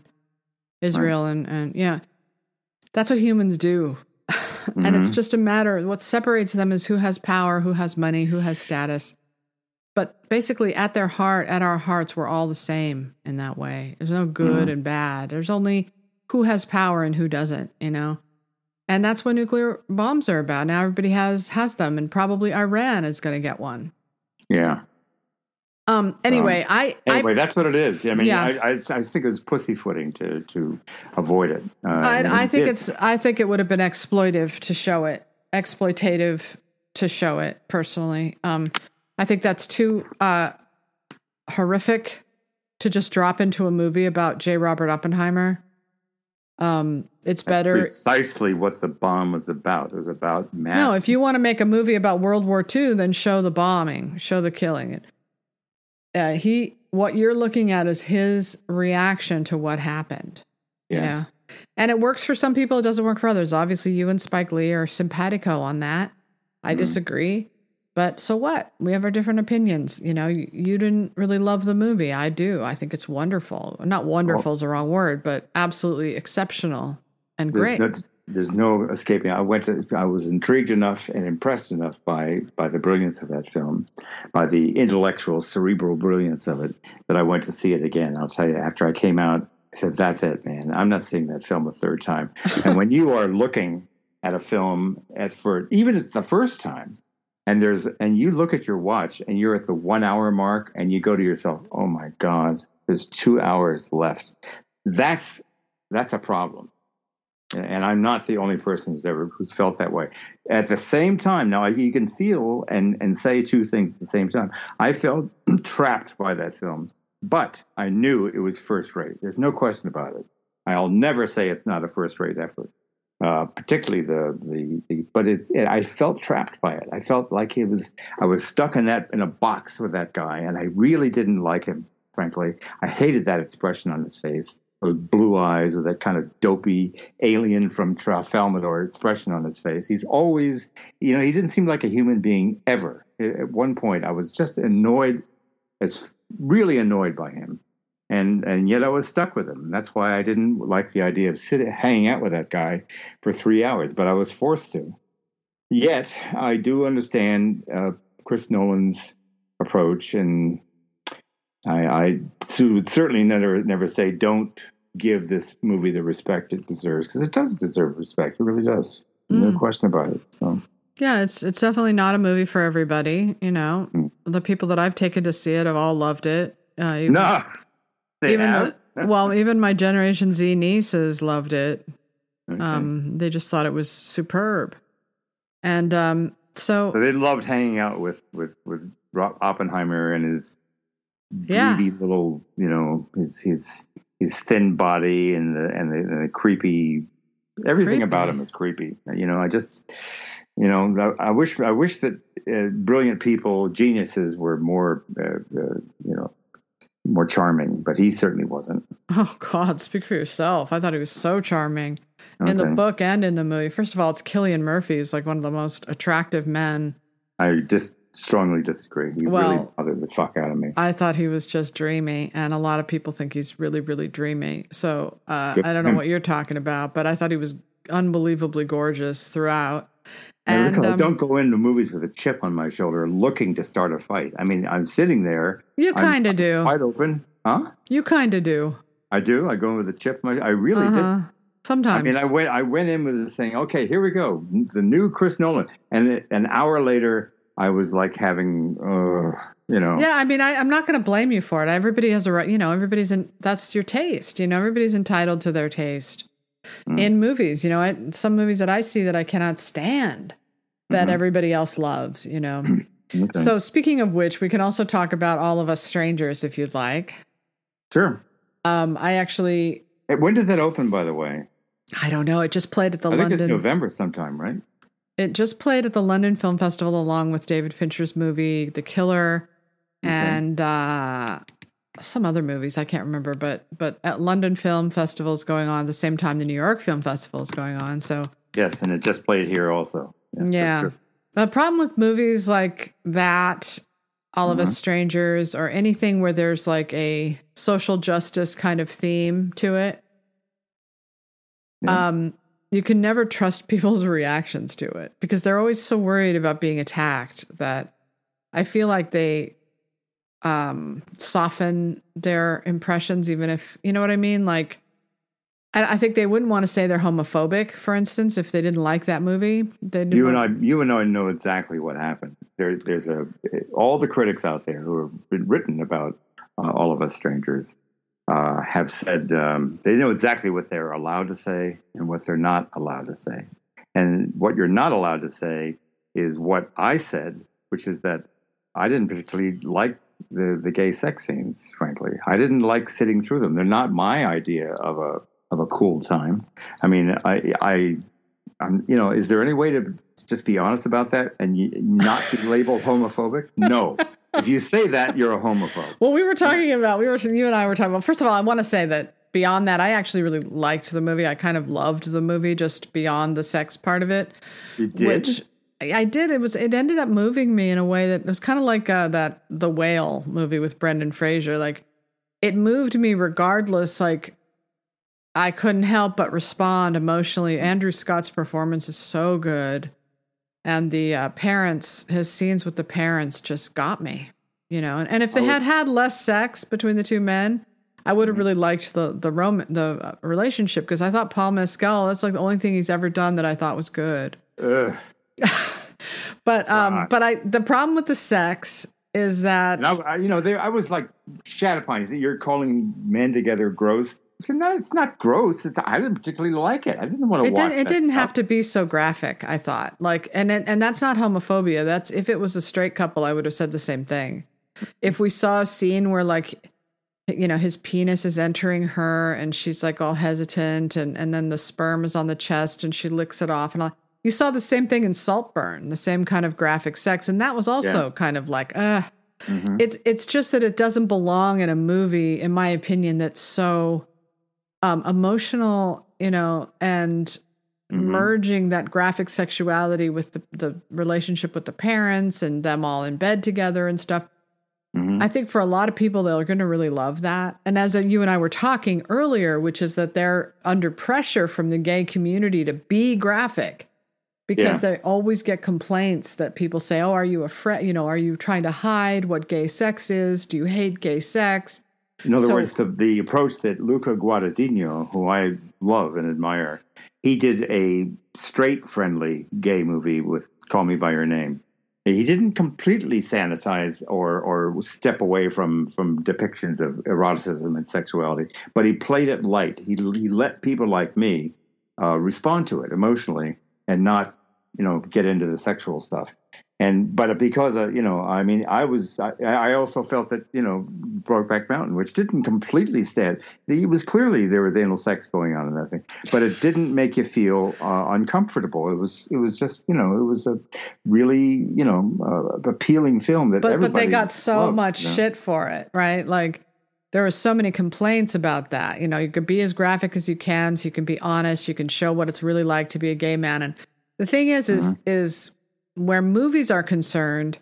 A: israel and and yeah. That's what humans do. And it's mm-hmm. just a matter what separates them is who has power who has money who has status. But basically at their heart at our hearts we're all the same in that way. There's no good mm. and bad. There's only who has power and who doesn't you know? And that's what nuclear bombs are about. Now everybody has has them and probably iran is going to get one
B: Yeah.
A: um anyway i
B: Anyway, that's what it is. I mean,
A: Yeah.
B: I, I, I think it was pussyfooting to to avoid it. Uh,
A: I, I think
B: did.
A: it's i think it would have been exploitive to show it exploitative to show it personally um i think that's too uh horrific to just drop into a movie about j robert oppenheimer um it's better
B: precisely what the bomb was about. It was about mass.
A: no if you want to make a movie about world war ii then show the bombing show the killing. Uh, he what you're looking at is his reaction to what happened you know? And it works for some people it doesn't work for others. Obviously you and spike lee are simpatico on that. I disagree but so what we have our different opinions you know you, you didn't really love the movie i do i think it's wonderful not wonderful is the wrong word but absolutely exceptional and
B: There's
A: great
B: no, there's no escaping. I went to. I was intrigued enough and impressed enough by by the brilliance of that film, by the intellectual, cerebral brilliance of it, that I went to see it again. I'll tell you, after I came out, I said, "That's it, man. I'm not seeing that film a third time." and when you are looking at a film at for even at the first time, and there's and you look at your watch and you're at the one hour mark and you go to yourself, oh my god, there's two hours left. That's that's a problem. And I'm not the only person who's ever who's felt that way. At the same time, now you can feel and and say two things at the same time. I felt trapped by that film, but I knew it was first rate. There's no question about it. I'll never say it's not a first rate effort uh, particularly the, the, the but it, it, I felt trapped by it. I felt like it was I was stuck in that in a box with that guy, and I really didn't like him. Frankly, I hated that expression on his face, those blue eyes with that kind of dopey alien from Tralfamadore expression on his face. He's always, you know, he didn't seem like a human being ever. At one point, I was just annoyed, as really annoyed by him and and yet I was stuck with him. And that's why I didn't like the idea of sitting hanging out with that guy for three hours, but I was forced to. Yet I do understand uh, Chris Nolan's approach, and I, I would certainly never never say don't give this movie the respect it deserves because it does deserve respect. It really does. Mm. No question about it. So.
A: Yeah, it's it's definitely not a movie for everybody. You know, mm. the people that I've taken to see it have all loved it.
B: Uh, even, no,
A: they even the, well, even my Generation Z nieces loved it. Okay. Um, they just thought it was superb, and um, so
B: so they loved hanging out with with with Oppenheimer and his yeah. little, you know, his his his thin body and the and the, and the creepy everything creepy. about him is creepy. You know, I just you know, I, I wish I wish that uh, brilliant people, geniuses, were more, uh, uh, you know, more charming, but he certainly wasn't.
A: Oh God, speak for yourself. I thought he was so charming okay. in the book and in the movie. First of all, it's Cillian Murphy, who's like one of the most attractive men.
B: I just strongly disagree. He well, really bothered the fuck out of me.
A: I thought he was just dreamy, and a lot of people think he's really, really dreamy. So uh, I don't know what you're talking about, but I thought he was unbelievably gorgeous throughout.
B: And, um, I don't go into movies with a chip on my shoulder looking to start a fight. I mean, I'm sitting there.
A: You kind of do.
B: Wide open. Huh?
A: You kind of do.
B: I do. I go in with a chip. I really uh-huh. did.
A: Sometimes.
B: I mean, I went. I went in with this thing. Okay, here we go. The new Chris Nolan. And it, an hour later, I was like having, uh, you know.
A: Yeah, I mean, I, am not going to blame you for it. Everybody has a right. You know, everybody's in. That's your taste. You know, everybody's entitled to their taste mm. in movies. You know, I, some movies that I see that I cannot stand that mm-hmm. everybody else loves, you know. okay. So, speaking of which, we can also talk about All of Us Strangers if you'd like.
B: Sure.
A: Um, I actually.
B: When did that open, by the way?
A: I don't know. It just played at the
B: I
A: London.
B: Think it's November sometime, right?
A: It just played at the London Film Festival along with David Fincher's movie The Killer okay. and uh, some other movies I can't remember, but but at London Film Festival is going on the same time the New York Film Festival is going on. So
B: yes, and it just played here also.
A: Yeah. yeah. Sure. The problem with movies like that, All of Us mm-hmm. Strangers, or anything where there's like a social justice kind of theme to it, yeah. um, you can never trust people's reactions to it because they're always so worried about being attacked that I feel like they um, soften their impressions, even if you know what I mean. Like, I, I think they wouldn't want to say they're homophobic, for instance, if they didn't like that movie.
B: They you and I, you and I know exactly what happened. There, there's a all the critics out there who have been written about uh, all of us strangers uh, have said um, they know exactly what they're allowed to say and what they're not allowed to say. And what you're not allowed to say is what I said, which is that I didn't particularly like the the gay sex scenes. Frankly, I didn't like sitting through them. They're not my idea of a of a cool time. I mean, I I I'm, you know, is there any way to just be honest about that and not be labeled homophobic? No. if you say that, you're a homophobe.
A: Well, we were talking about we were you and I were talking about. First of all, I want to say that beyond that, I actually really liked the movie. I kind of loved the movie just beyond the sex part of it.
B: You did.
A: Which I did. It was. It ended up moving me in a way that it was kind of like uh, that the whale movie with Brendan Fraser. Like it moved me regardless. Like I couldn't help but respond emotionally. Andrew Scott's performance is so good, and the uh, parents, his scenes with the parents, just got me. You know, and, and if they oh. had had less sex between the two men, I would have mm-hmm. really liked the the rom- the uh, relationship because I thought Paul Mescal. That's like the only thing he's ever done that I thought was good. but um, but I the problem with the sex is that
B: I, I, you know they, I was like shat upon. You're calling men together gross. I said, no, it's not gross. It's I didn't particularly like it. I didn't want to
A: it
B: watch.
A: Did, it didn't stuff. have to be so graphic. I thought like, and and that's not homophobia. That's if it was a straight couple, I would have said the same thing. If we saw a scene where like you know his penis is entering her and she's like all hesitant and and then the sperm is on the chest and she licks it off and all you saw the same thing in Saltburn, the same kind of graphic sex, and that was also yeah. kind of like, uh mm-hmm. it's it's just that it doesn't belong in a movie, in my opinion, that's so um, emotional, you know, and mm-hmm. merging that graphic sexuality with the, the relationship with the parents and them all in bed together and stuff. Mm-hmm. I think for a lot of people, they're going to really love that. And as you and I were talking earlier, which is that they're under pressure from the gay community to be graphic because yeah. they always get complaints that people say, "Oh, are you afraid? You know, are you trying to hide what gay sex is? Do you hate gay sex?"
B: In other so, words, the, the approach that Luca Guadagnino, who I love and admire, he did a straight friendly gay movie with Call Me by Your Name. He didn't completely sanitize or or step away from from depictions of eroticism and sexuality, but he played it light. He he let people like me uh, respond to it emotionally and not you know get into the sexual stuff. And but because of, you know i mean i was I, I also felt that you know brokeback mountain which didn't completely stand it was clearly there was anal sex going on in that thing but it didn't make you feel uh, uncomfortable. It was it was just you know it was a really you know uh, appealing film that
A: but, but they got so loved, much you know? shit for it right? Like there are so many complaints about that. You know, you could be as graphic as you can, so you can be honest, you can show what it's really like to be a gay man. And the thing is, is mm-hmm. is where movies are concerned,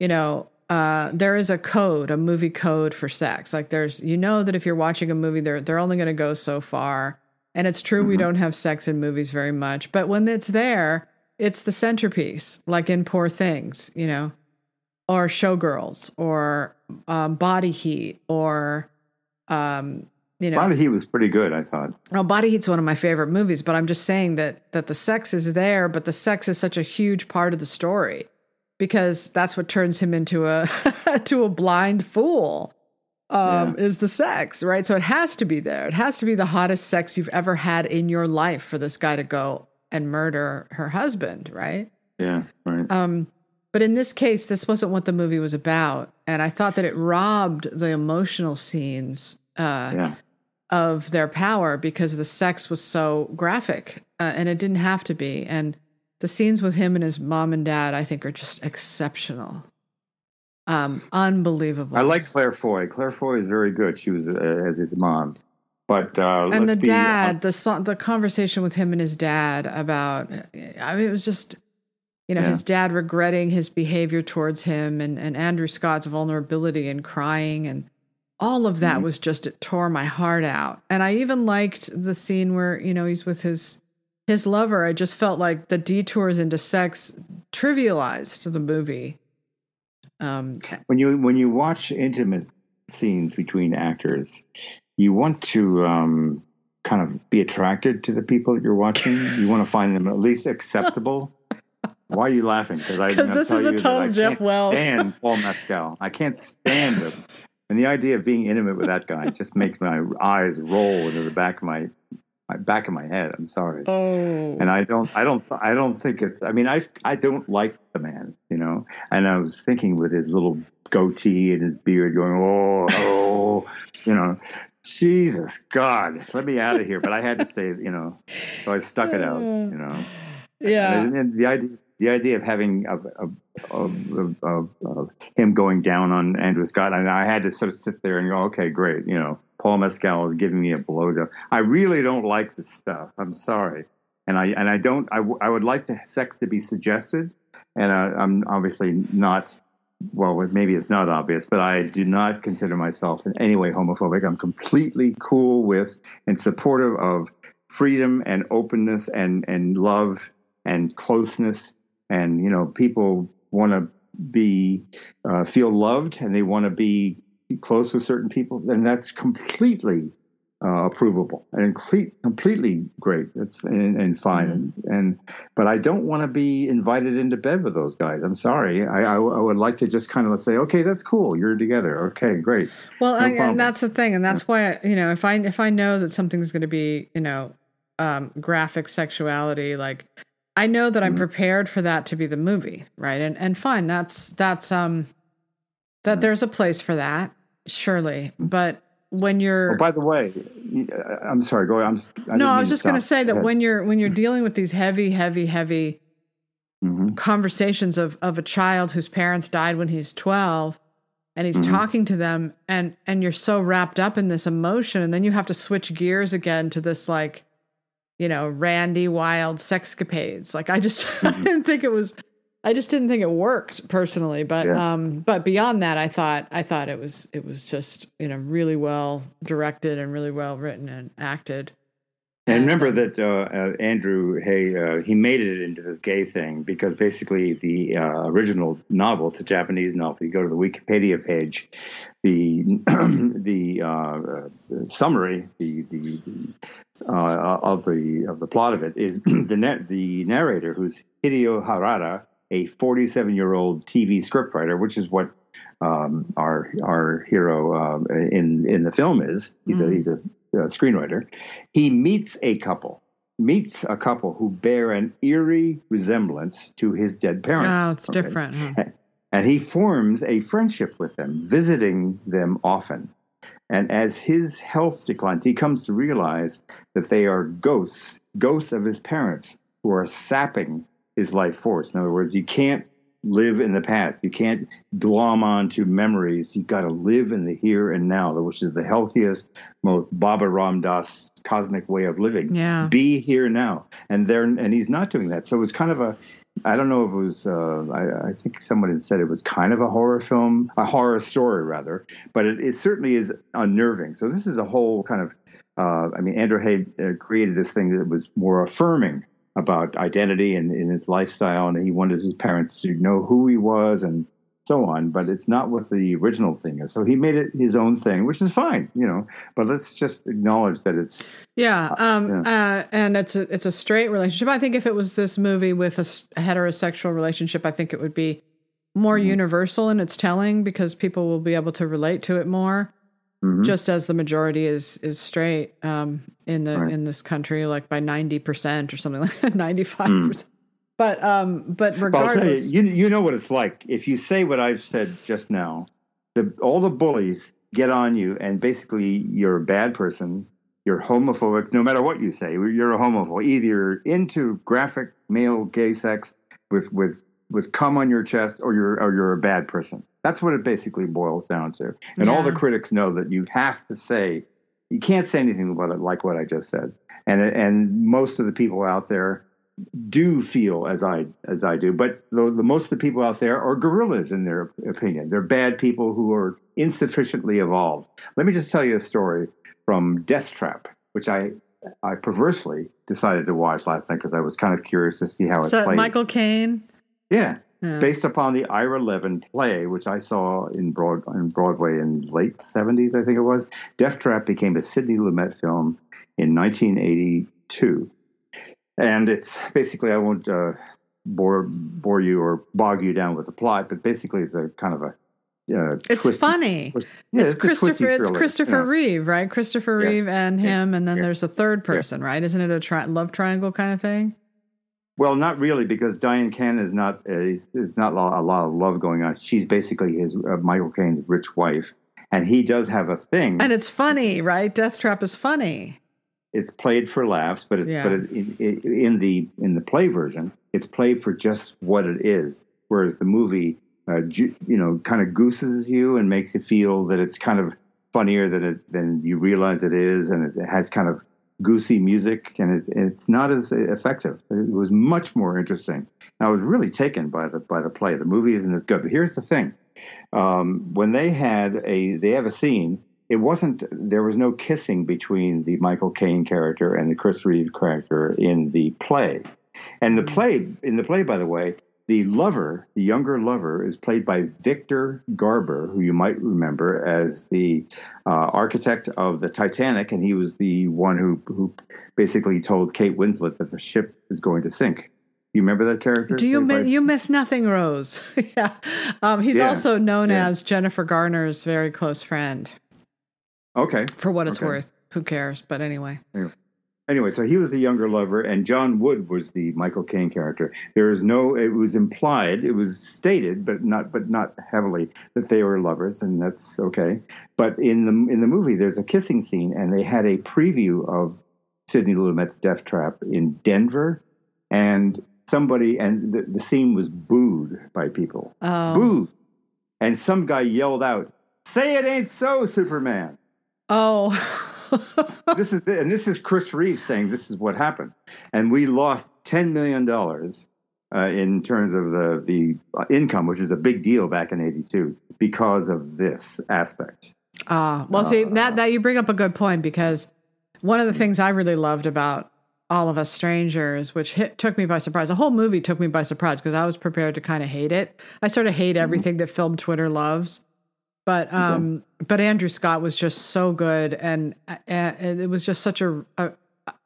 A: you know, uh, there is a code, a movie code for sex. Like there's, you know, that if you're watching a movie, they're they're only going to go so far. And it's true, mm-hmm. we don't have sex in movies very much, but when it's there, it's the centerpiece, like in Poor Things, you know or Showgirls or um, Body Heat or um, you know
B: Body Heat was pretty good, I thought.
A: Oh, Body Heat's one of my favorite movies, but I'm just saying that that the sex is there, but the sex is such a huge part of the story because that's what turns him into a to a blind fool. Um, yeah. is the sex, right? So it has to be there. It has to be the hottest sex you've ever had in your life for this guy to go and murder her husband, right?
B: Yeah, right.
A: Um, but in this case, this wasn't what the movie was about. And I thought that it robbed the emotional scenes uh, yeah. of their power because the sex was so graphic uh, and it didn't have to be. And the scenes with him and his mom and dad, I think, are just exceptional. Um, unbelievable.
B: I like Claire Foy. Claire Foy is very good. She was uh, as his mom. But uh,
A: and the dad, be, the the conversation with him and his dad about, I mean, it was just you know, yeah. his dad regretting his behavior towards him and, and Andrew Scott's vulnerability and crying and all of that mm-hmm. was just it tore my heart out. And I even liked the scene where, you know, he's with his his lover. I just felt like the detours into sex trivialized the movie.
B: Um, when you when you watch intimate scenes between actors, you want to um, kind of be attracted to the people that you're watching. you want to find them at least acceptable. Why are you laughing?
A: Because this is a total Jeff Wells.
B: Stand Paul Mescal. I can't stand him. And the idea of being intimate with that guy just makes my eyes roll into the back of my my back of my head. I'm sorry.
A: Oh.
B: And I don't I don't I don't think it's I mean I I don't like the man, you know. And I was thinking with his little goatee and his beard going, oh, oh, you know, Jesus God, let me out of here. But I had to say, you know, so I stuck it out, you know.
A: Yeah.
B: And, and the idea the idea of having of, him going down on Andrew Scott, and I had to sort of sit there and go, okay, great, you know, Paul Mescal is giving me a blowjob. I really don't like this stuff. I'm sorry, and I and I don't. I, w- I would like the sex to be suggested, and I, I'm obviously not. Well, maybe it's not obvious, but I do not consider myself in any way homophobic. I'm completely cool with and supportive of freedom and openness and and love and closeness and you know people want to be uh, feel loved and they want to be close with certain people and that's completely uh, approvable and complete, completely great. It's and, and fine. Mm-hmm. And, and, but I don't want to be invited into bed with those guys. I'm sorry. I, I, I, would like to just kind of say, okay, that's cool. You're together. Okay, great.
A: Well, no I, and that's the thing, and that's why you know if I if I know that something's going to be you know um, graphic sexuality, like I know that I'm mm-hmm. prepared for that to be the movie, right? And and fine, that's that's um that there's a place for that, surely, but when you're.
B: Oh, by the way, I'm sorry. Go ahead.
A: I'm, I no, I was just going to say that when you're when you're dealing with these heavy, heavy, heavy mm-hmm. conversations of of a child whose parents died when he's 12 and he's mm-hmm. talking to them and and you're so wrapped up in this emotion and then you have to switch gears again to this like you know randy wild sexcapades like i just mm-hmm. i didn't think it was I just didn't think it worked personally, but yeah. um, but beyond that, I thought I thought it was it was just you know really well directed and really well written and acted.
B: And remember um, that uh, uh, Andrew Haigh uh, he made it into this gay thing because basically the uh, original novel, the Japanese novel. You go to the Wikipedia page, the the uh, summary, the the, uh, of the of the plot of it is the the narrator who's Hideo Harada a 47 year old TV scriptwriter, which is what um, our our hero uh, in in the film is. He's mm. a he's a, a screenwriter. He meets a couple meets a couple who bear an eerie resemblance to his dead parents.
A: Oh, it's okay? different. Huh?
B: And he forms a friendship with them, visiting them often. And as his health declines, he comes to realize that they are ghosts, ghosts of his parents, who are sapping his life force. In other words, you can't live in the past. You can't glom onto memories. You got to live in the here and now, which is the healthiest, most Baba Ram Dass cosmic way of living.
A: Yeah.
B: Be here now. And there, and he's not doing that. So it's kind of a, I don't know if it was, uh, I, I, think someone had said it was kind of a horror film, a horror story rather, but it, it certainly is unnerving. So this is a whole kind of, uh, I mean, Andrew Haigh uh, created this thing that was more affirming about identity and in his lifestyle, and he wanted his parents to know who he was and so on. But it's not what the original thing is. So he made it his own thing, which is fine, you know. But let's just acknowledge that it's
A: yeah, uh, um, yeah. Uh, and it's a it's a straight relationship. I think if it was this movie with a, a heterosexual relationship, I think it would be more mm-hmm. universal in its telling because people will be able to relate to it more. Mm-hmm. just as the majority is is straight um, in the right. in this country, like by ninety percent or something like ninety five percent. But um, but regardless,
B: you, you, you know what it's like if you say what I've said just now. The all the bullies get on you, and basically you're a bad person. You're homophobic, no matter what you say. You're a homophobe. Either you're into graphic male gay sex with with with cum on your chest, or you're or you're a bad person. That's what it basically boils down to. And yeah. all the critics know that you have to say you can't say anything about it like what I just said. And and most of the people out there do feel as I as I do, but the, the, most of the people out there are gorillas in their opinion. They're bad people who are insufficiently evolved. Let me just tell you a story from Death Trap, which I I perversely decided to watch last night because I was kind of curious to see how it
A: so
B: played.
A: Michael Caine.
B: Yeah, yeah. based upon the Ira Levin play, which I saw in Broad in Broadway in late seventies, I think it was. Death Trap became a Sidney Lumet film in 1982, and it's basically I won't uh, bore bore you or bog you down with the plot, but basically it's a kind of a uh,
A: it's twisty, funny. Yeah, it's, it's Christopher. It's Christopher Reeve, right? Christopher yeah. Reeve and him, and then yeah. there's a third person, right? Isn't it a tri- love triangle kind of thing?
B: Well, not really, because Dyan Cannon is not uh, is not a lot of love going on. She's basically his uh, Michael Caine's rich wife, and he does have a thing.
A: And it's funny, right? Death Trap is funny.
B: It's played for laughs, but it's yeah. but it, it, in the in the play version, it's played for just what it is. Whereas the movie, uh, you know, kind of gooses you and makes you feel that it's kind of funnier than it than you realize it is, and it has kind of goosey music, and it, it's not as effective. It was much more interesting. I was really taken by the by the play. The movie isn't as good. But here's the thing: um, when they had a they have a scene, it wasn't there was no kissing between the Michael Caine character and the Chris Reeve character in the play. And the play in the play, by the way, the lover, the younger lover, is played by Victor Garber, who you might remember as the uh, architect of the Titanic, and he was the one who who basically told Kate Winslet that the ship is going to sink. You remember that character?
A: Do you mi- you miss nothing, Rose? yeah, um, he's
B: Yeah,
A: also known
B: yeah.
A: as Jennifer Garner's very close friend.
B: Okay.
A: For what it's
B: Okay.
A: worth, who cares? But anyway,
B: Anyway, so he was the younger lover, and John Wood was the Michael Caine character. There is no; it was implied, it was stated, but not, but not heavily, that they were lovers, and that's okay. But in the in the movie, there's a kissing scene, and they had a preview of Sidney Lumet's Death Trap in Denver, and somebody, and the, the scene was booed by people,
A: oh,
B: booed, and some guy yelled out, "Say it ain't so, Superman."
A: Oh,
B: this is and this is Chris Reeves saying this is what happened, and we lost ten million dollars uh, in terms of the the uh, income, which is a big deal back in '82 because of this aspect.
A: Ah, well, see that that you bring up a good point because one of the things I really loved about all of us strangers, which hit, took me by surprise, the whole movie took me by surprise because I was prepared to kind of hate it. I sort of hate everything that film Twitter loves, but um, but Andrew Scott was just so good, and, and it was just such a. a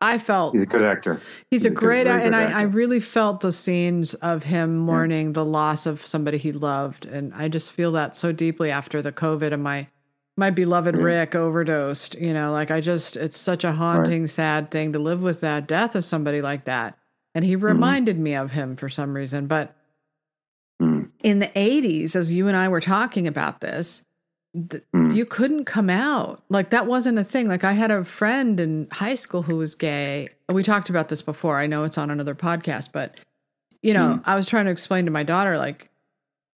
A: I felt
B: He's a good actor.
A: He's a
B: good-
A: great,
B: very
A: and
B: good
A: I, I really felt the scenes of him mourning the loss of somebody he loved, and I just feel that so deeply after the COVID and my my beloved Rick overdosed. You know, like I just, it's such a haunting, sad thing to live with that death of somebody like that, and he reminded me of him for some reason. But
B: Mm.
A: in the '80s, as you and I were talking about this, th-
B: Mm.
A: you couldn't come out. Like that wasn't a thing. Like i had a friend in high school who was gay. We talked about this before. I know it's on another podcast but you know i was trying to explain to my daughter like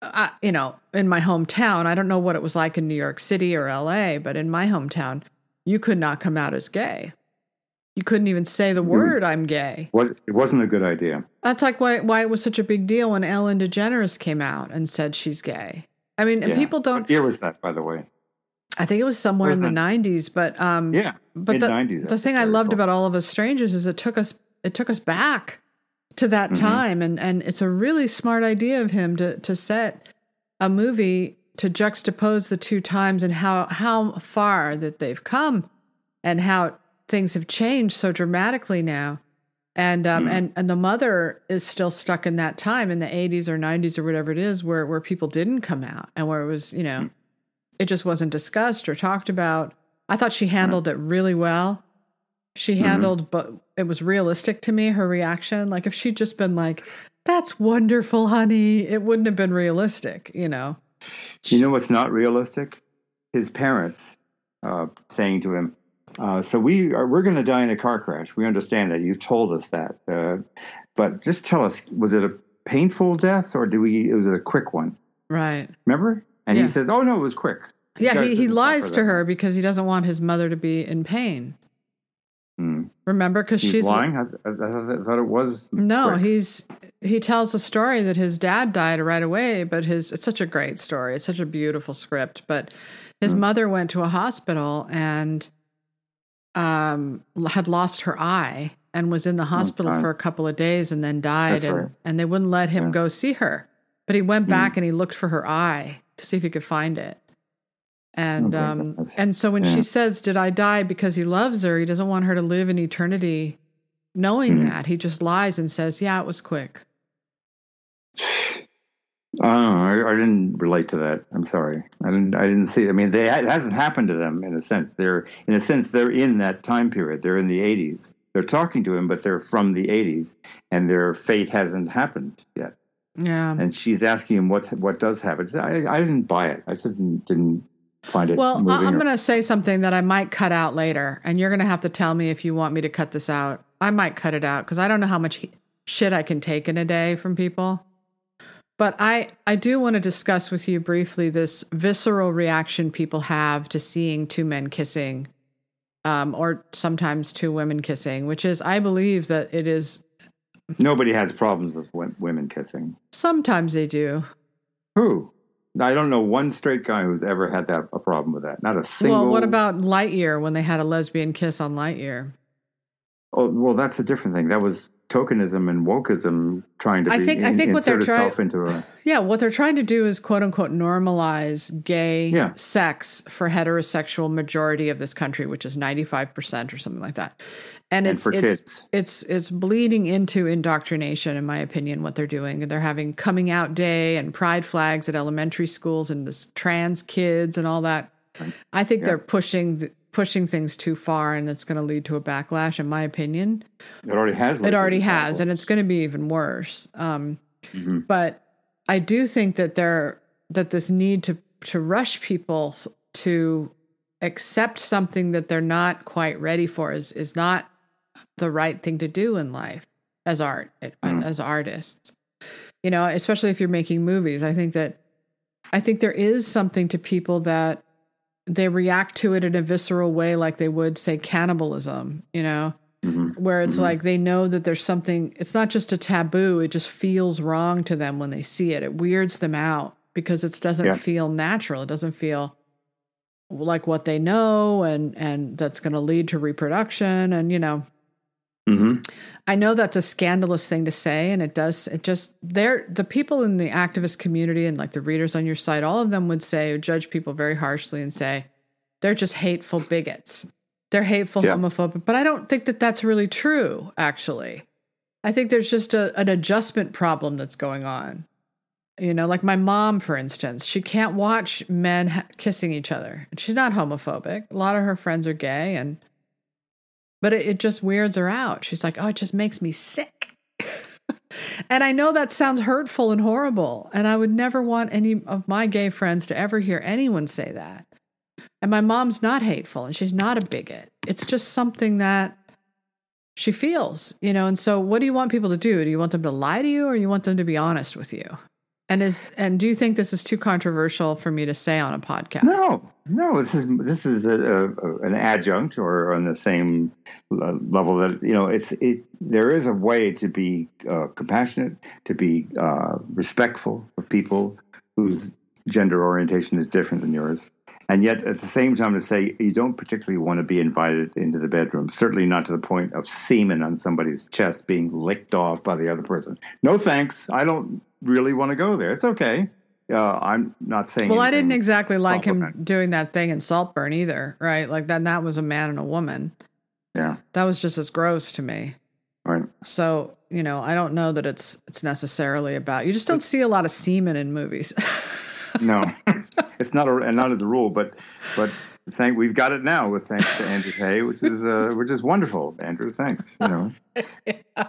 A: I, you know in my hometown i don't know what it was like in new york city or la but in my hometown you could not come out as gay. You couldn't even say the word i'm gay.
B: It wasn't a good idea.
A: that's like why why it was such a big deal when ellen degeneres came out and said she's gay i mean and
B: Yeah.
A: people don't
B: What year was that, by the way?
A: I think it was somewhere in the
B: Wasn't
A: 90s, but um
B: Yeah,
A: but the,
B: '90s.
A: the thing I loved about all of us strangers is it took us it took us back to that
B: Mm-hmm.
A: time and and it's a really smart idea of him to to set a movie to juxtapose the two times and how how far that they've come and how things have changed so dramatically now. And um and and the mother is still stuck in that time in the 80s or 90s or whatever it is where where people didn't come out and where it was, you know, it just wasn't discussed or talked about. I thought she handled it really well. She handled, but it was realistic to me, her reaction. Like if she'd just been like, that's wonderful, honey, it wouldn't have been realistic, you know?
B: You know what's not realistic? His parents uh, saying to him, uh, "So we are we're going to die in a car crash. We understand that. You've told us that, uh, but just tell us: was it a painful death or do we? Was it a quick one?
A: Right.
B: Remember?" And
A: Yeah.
B: he says, "Oh no, it was quick." You
A: Yeah, he, he lies to her because he doesn't want his mother to be in pain.
B: Hmm.
A: Remember? Because she's
B: lying. I, I, I thought it was
A: No,
B: quick.
A: he's he tells a story that his dad died right away, but his it's such a great story. It's such a beautiful script, but his
B: Hmm.
A: mother went to a hospital and um had lost her eye and was in the hospital for a couple of days and then died and
B: right.
A: and they wouldn't let him
B: Yeah.
A: go see her. But he went back and he looked for her eye to see if he could find it. And
B: Okay,
A: um and so when
B: yeah.
A: she says, "Did I die because he loves her?" He doesn't want her to live in eternity knowing
B: Mhm.
A: that. He just lies and says, "Yeah, it was quick."
B: I don't know. I, I didn't relate to that. I'm sorry. I didn't. I didn't see. I mean, they it hasn't happened to them in a sense. They're in a sense they're in that time period. They're in the 80s. They're talking to him, but they're from the 80s, and their fate hasn't happened yet.
A: Yeah.
B: And she's asking him what what does happen. I, I didn't buy it. I just didn't, didn't find it.
A: Well, I'm
B: or-
A: going to say something that I might cut out later, and you're going to have to tell me if you want me to cut this out. I might cut it out because I don't know how much he- shit I can take in a day from people. But I, I do want to discuss with you briefly this visceral reaction people have to seeing two men kissing, um, or sometimes two women kissing, which is, I believe that it is,
B: Nobody has problems with women kissing.
A: sometimes they do.
B: Who? I don't know one straight guy who's ever had that a problem with that. Not a single.
A: Well, what about Lightyear when they had a lesbian kiss on Lightyear?
B: Oh, well, that's a different thing. That was tokenism and wokeism trying to
A: I think I think what they're
B: insert
A: trying
B: itself into a
A: Yeah, what they're trying to do is quote unquote normalize gay
B: Yeah.
A: sex for heterosexual majority of this country, which is 95% or something like that. And
B: And
A: it's
B: for
A: it's
B: kids.
A: it's it's bleeding into indoctrination in my opinion what they're doing. They're having coming out day and pride flags at elementary schools and this trans kids and all that. I think they're pushing pushing things too far and it's going to lead to a backlash in my opinion.
B: it already has.
A: It already has, and it's going to be even worse. Um,
B: Mhm.
A: But I do think that there that this need to to rush people to accept something that they're not quite ready for is is not the right thing to do in life as art
B: Mhm.
A: as artists. You know, especially if you're making movies. I think that I think there is something to people that they react to it in a visceral way like they would say cannibalism, you know
B: Mhm.
A: where it's
B: Mhm.
A: like they know that there's something it's not just a taboo it just feels wrong to them when they see it it weirds them out because it doesn't
B: Yeah.
A: feel natural it doesn't feel like what they know and and that's going to lead to reproduction and you know
B: Mhm.
A: I know that's a scandalous thing to say, and it does. It just they're the people in the activist community and like the readers on your site. All of them would say judge people very harshly and say they're just hateful bigots. They're hateful
B: Yeah.
A: homophobic. But I don't think that that's really true. Actually, I think there's just a, an adjustment problem that's going on. You know, like my mom, for instance, she can't watch men ha- kissing each other. She's not homophobic. A lot of her friends are gay, and but it, it just weirds her out. She's like, oh, it just makes me sick. and I know that sounds hurtful and horrible. And I would never want any of my gay friends to ever hear anyone say that. And my mom's not hateful and she's not a bigot. It's just something that she feels, you know. And so, what do you want people to do? Do you want them to lie to you or you want them to be honest with you? And is and do you think this is too controversial for me to say on a podcast?
B: No, no. This is this is a, a, an adjunct or on the same level that you know. It's it. There is a way to be uh, compassionate, to be uh, respectful of people whose gender orientation is different than yours, and yet at the same time to say you don't particularly want to be invited into the bedroom. Certainly not to the point of semen on somebody's chest being licked off by the other person. No thanks. I don't really want to go there. It's okay. Uh, I'm not saying.
A: Well, I didn't exactly like him doing that thing in Saltburn either, right? Like that that was a man and a woman.
B: Yeah.
A: That was just as gross to me.
B: Right.
A: So, you know, I don't know that it's it's necessarily about. You just don't see a lot of semen in movies.
B: No, it's not a and not as a rule, but but thank we've got it now with thanks to Andrew Haigh, which is uh, which is wonderful. Andrew, thanks. You know,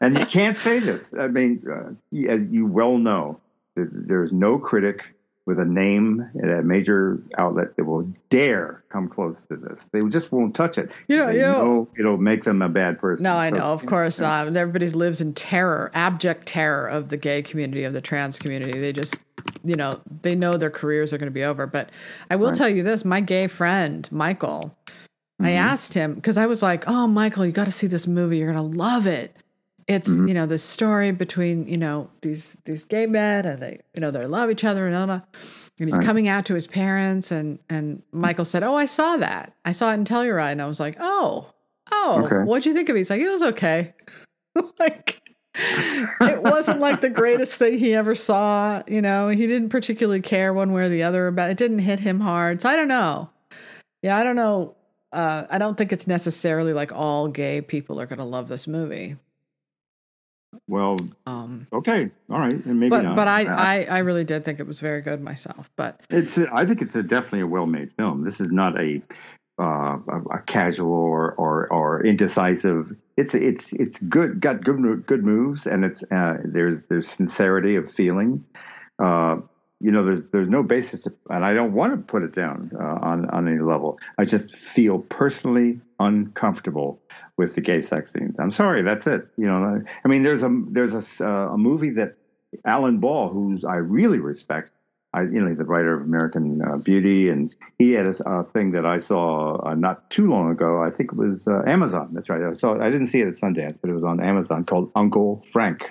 B: and you can't say this. I mean, uh, as you well know, there's no critic with a name at a major outlet that will dare come close to this. They just won't touch it.
A: You know, you know-
B: know it'll make them a bad person.
A: no, I
B: So-
A: know, of course. Uh, everybody lives in terror, abject terror of the gay community, of the trans community. They just, you know, they know their careers are going to be over. But I will
B: Right.
A: tell you this: my gay friend Michael, I
B: Mhm.
A: asked him because I was like, "Oh, Michael, you got to see this movie. You're going to love it." It's
B: Mhm.
A: you know this story between you know these these gay men and they you know they love each other and all that. And he's
B: Right.
A: coming out to his parents and and Michael said, "Oh, I saw that. I saw it in Telluride." And I was like, "Oh, oh,
B: Okay.
A: what'd you think of it?" He's like, "It was okay." like it wasn't like the greatest thing he ever saw. You know, he didn't particularly care one way or the other about it. Didn't hit him hard. So I don't know. Yeah, I don't know. Uh, I don't think it's necessarily like all gay people are going to love this movie.
B: Well,
A: Um,
B: okay, all right, and maybe
A: but
B: not.
A: but I, I I really did think it was very good myself. But
B: It's. A, I think it's a definitely a well-made film. This is not a uh, a, a casual or, or or indecisive. It's it's it's good. Got good good moves, and it's uh, there's there's sincerity of feeling. Uh, you know, there's there's no basis, to, and I don't want to put it down uh, on on any level. I just feel personally uncomfortable with the gay sex scenes. I'm sorry, that's it. You know, I mean, there's a there's a, uh, a movie that Alan Ball, who I really respect, I, you know, the writer of American uh, Beauty, and he had a, a thing that I saw uh, not too long ago. I think it was uh, Amazon. That's right. I saw it. I didn't see it at Sundance, but it was on Amazon called Uncle Frank.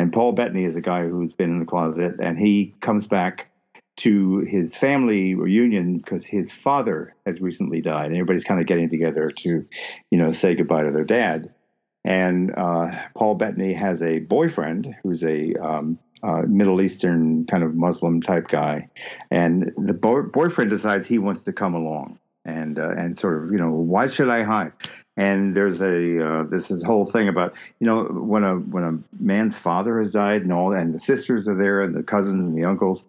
B: And Paul Bettany is a guy who's been in the closet, and he comes back to his family reunion because his father has recently died, and everybody's kind of getting together to, you know, say goodbye to their dad. and uh, Paul Bettany has a boyfriend who's a um, uh, Middle Eastern kind of Muslim type guy, and the bo- boyfriend decides he wants to come along and uh, and sort of you know why should I hide? And there's a uh, this is whole thing about you know when a when a man's father has died and all and the sisters are there and the cousins and the uncles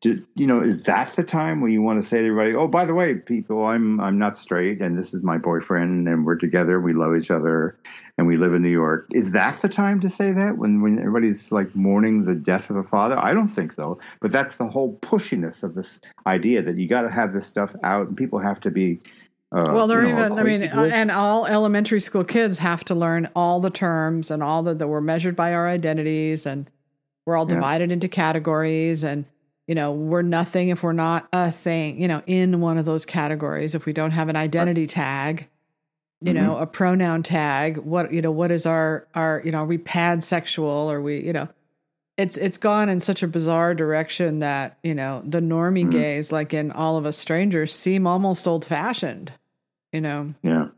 B: do, you know, is that the time when you want to say to everybody, "Oh, by the way, people, I'm I'm not straight, and this is my boyfriend, and we're together, we love each other, and we live in New York"? Is that the time to say that when when everybody's like mourning the death of a father? I don't think so. But that's the whole pushiness of this idea that you got to have this stuff out, and people have to be. Uh,
A: well, they're
B: you know,
A: even. I mean, and all elementary school kids have to learn all the terms and all that that we're measured by our identities, and we're all
B: Yeah.
A: divided into categories, and you know we're nothing if we're not a thing. You know, in one of those categories, if we don't have an identity tag, you know,
B: Mm-hmm.
A: a pronoun tag. What you know, what is our our you know, are we pansexual or we you know. It's it's gone in such a bizarre direction that you know the normie
B: Mm-hmm.
A: gays, like in All of Us Strangers, seem almost old fashioned. You know,
B: yeah,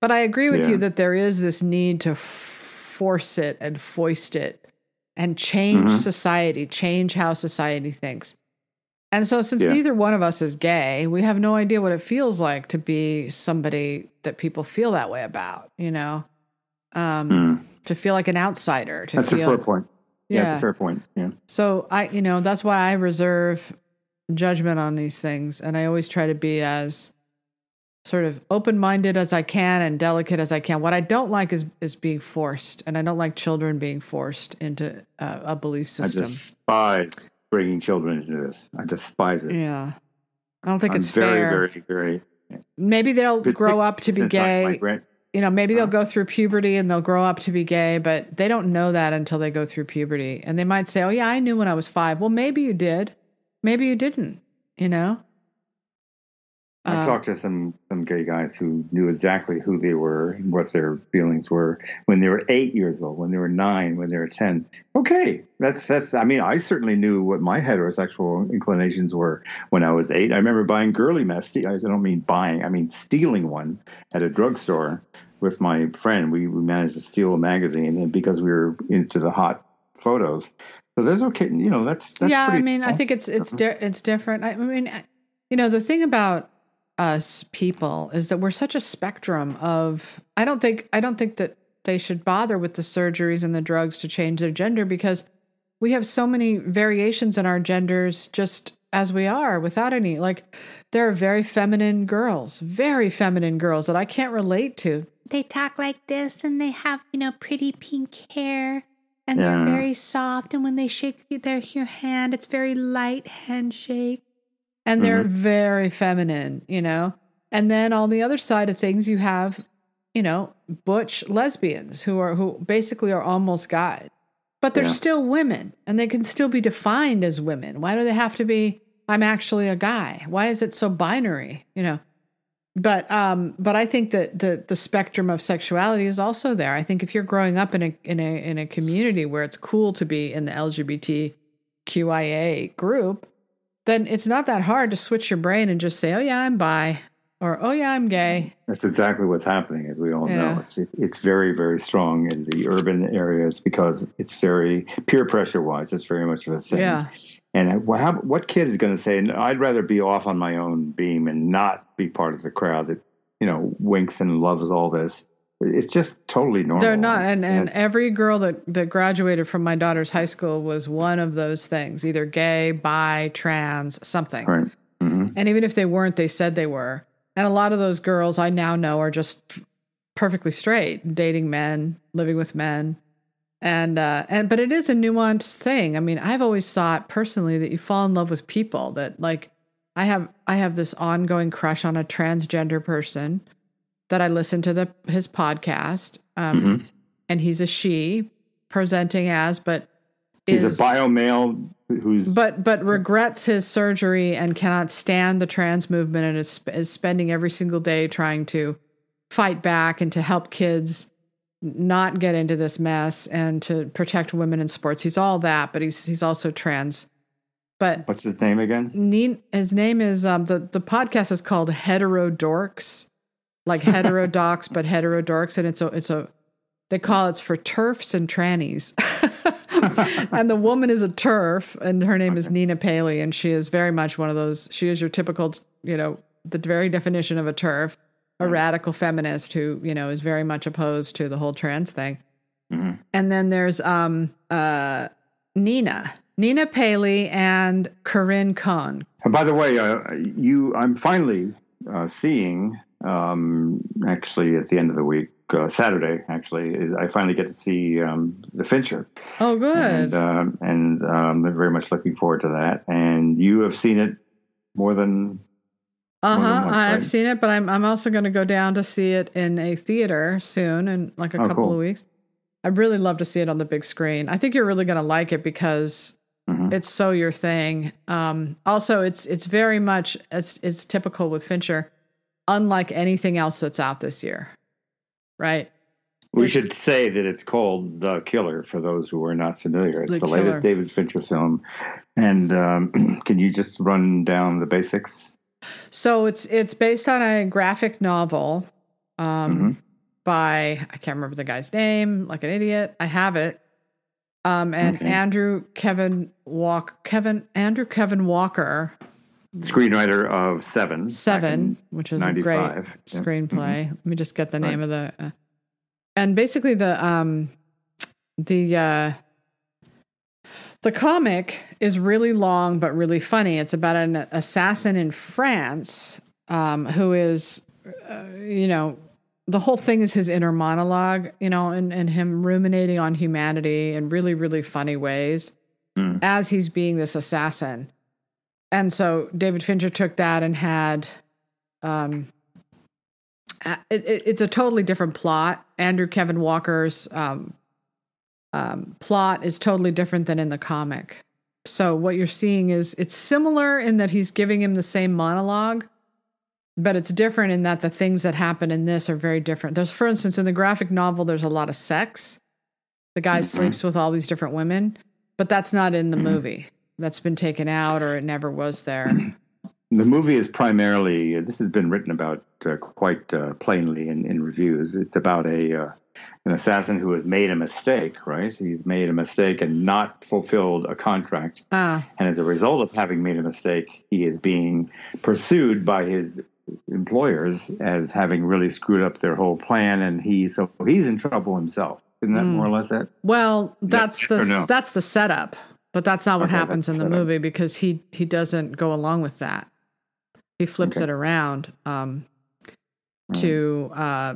A: but I agree with
B: Yeah.
A: you that there is this need to force it and foist it and change
B: Mhm.
A: society, change how society thinks. And so, since
B: Yeah.
A: neither one of us is gay, we have no idea what it feels like to be somebody that people feel that way about, you know? Um,
B: Mm.
A: To feel like an outsider. To
B: that's
A: feel,
B: a fair point. Yeah,
A: Yeah.
B: that's a fair point. Yeah,
A: So I, you know, that's why I reserve judgment on these things, and I always try to be as sort of open-minded as I can and delicate as I can. What I don't like is is being forced, and I don't like children being forced into uh, a belief system.
B: I despise bringing children into this. I despise it.
A: yeah, I don't think
B: I'm
A: it's
B: very,
A: fair.
B: very, very.
A: Maybe they'll grow up to be
B: Since I- my
A: gay. you know, maybe they'll
B: Uh-huh.
A: go through puberty and they'll grow up to be gay, but they don't know that until they go through puberty. And they might say, "Oh yeah, I knew when I was 5." Well, maybe you did. Maybe you didn't, you know?
B: I
A: Uh,
B: talked to some some gay guys who knew exactly who they were and what their feelings were when they were eight years old, when they were nine, when they were ten. Okay, that's that's. I mean, I certainly knew what my heterosexual inclinations were when I was eight. I remember buying girly mess. I don't mean buying. I mean stealing one at a drugstore with my friend. We we managed to steal a magazine, and because we were into the hot photos. So there's okay, you know, that's, that's
A: yeah, I mean, I think it's it's di- it's different. I, I mean, you know, the thing about us people is that we're such a spectrum of. I don't think I don't think that they should bother with the surgeries and the drugs to change their gender because we have so many variations in our genders just as we are without any like there are very feminine girls very feminine girls that i can't relate to
C: they talk like this and they have, you know, pretty pink hair and
B: Yeah.
C: they're very soft. And when they shake you- their your hand, it's very light handshake.
A: And they're
B: Mm-hmm.
A: very feminine, you know. And then on the other side of things, you have, you know, butch lesbians who are who basically are almost guys, but they're
B: Yeah.
A: still women, and they can still be defined as women. Why do they have to be? I'm actually a guy. Why is it so binary? You know. But um, but I think that the the spectrum of sexuality is also there. I think if you're growing up in a in a in a community where it's cool to be in the LGBTQIA group, then it's not that hard to switch your brain and just say, "Oh yeah, I'm bi," or "Oh yeah, I'm gay."
B: That's exactly what's happening, as we all
A: Yeah.
B: know. It's it's very very strong in the urban areas because it's very peer pressure wise. It's very much of a thing.
A: Yeah,
B: And how, what kid is going to say, "I'd rather be off on my own beam and not be part of the crowd that you know winks and loves all this"? It's just totally normal.
A: they're not. And and every girl that that graduated from my daughter's high school was one of those things: either gay, bi, trans, something.
B: right. hmm
A: And even if they weren't, they said they were. And a lot of those girls I now know are just perfectly straight, dating men, living with men. And uh and but it is a nuanced thing. I mean, I've always thought personally that you fall in love with people that like I have I have this ongoing crush on a transgender person that I listen to the his podcast. Um
B: Mhm.
A: and he's a she presenting as but
B: He's a bio male who's
A: but but regrets his surgery and cannot stand the trans movement and is, is spending every single day trying to fight back and to help kids not get into this mess and to protect women in sports. He's all that, but he's he's also trans. But
B: what's his name again?
A: Neen, his name is um, the the podcast is called Heterodorx, like heterodox but heterodox, and it's a it's a they call it's for TERFs and trannies. and the woman is a TERF, and her name is Nina Paley, and she is very much one of those. She is your typical, you know, the very definition of a TERF, a radical feminist who you know is very much opposed to the whole trans thing. And then there's um uh Nina, Nina Paley, and Corinna Cohn.
B: And by the way, uh, you, I'm finally uh, seeing. Um, actually, at the end of the week, uh, Saturday, actually, is I finally get to see um, the Fincher,
A: Oh, good.
B: and um, and um, I'm very much looking forward to that. And you have seen it more than
A: uh huh. I've
B: right?
A: seen it, but I'm I'm also going to go down to see it in a theater soon, in like a
B: Oh,
A: couple
B: cool.
A: of weeks. I'd really love to see it on the big screen. I think you're really going to like it because
B: Mhm.
A: it's so your thing. Um, also, it's it's very much it's it's typical with Fincher, unlike anything else that's out this year, right?
B: We
A: It's-
B: should say that it's called The Killer for those who are not familiar. It's
A: The
B: the, latest David Fincher film. And um, can you just run down the basics?
A: So it's it's based on a graphic novel um,
B: Mhm.
A: by I can't remember the guy's name, like an idiot. I have it. Um, and
B: Okay.
A: Andrew Kevin Walk Kevin Andrew Kevin Walker
B: Screenwriter of Seven.
A: Seven, which is a great
B: 95. Yeah.
A: screenplay. Let me just get the
B: Right.
A: name of the. Uh, and basically the um the uh the comic is really long but really funny. It's about an assassin in France um who is uh, you know the whole thing is his inner monologue, you know, and, and him ruminating on humanity in really, really funny ways
B: Mm.
A: as he's being this assassin. And so David Fincher took that and had um it, it, it's a totally different plot. Andrew Kevin Walker's um, um, plot is totally different than in the comic. So what you're seeing is it's similar in that he's giving him the same monologue, but it's different in that the things that happen in this are very different. There's, for instance, in the graphic novel, there's a lot of sex. The guy
B: Mhm.
A: sleeps with all these different women, but that's not in the
B: Mhm.
A: movie. That's been taken out or it never was there.
B: The movie is primarily, this has been written about uh, quite uh, plainly in, in reviews. It's about a uh, an assassin who has made a mistake, right? He's made a mistake and not fulfilled a contract.
A: Ah,
B: And as a result of having made a mistake, he is being pursued by his employers as having really screwed up their whole plan. And he, so he's in trouble himself. Isn't that
A: Mm.
B: more or less it?
A: well, that's
B: or
A: the
B: no?
A: that's the setup, but that's not what
B: Okay,
A: happens in
B: the
A: movie because he he doesn't go along with that. He flips
B: Okay.
A: it around um, to uh,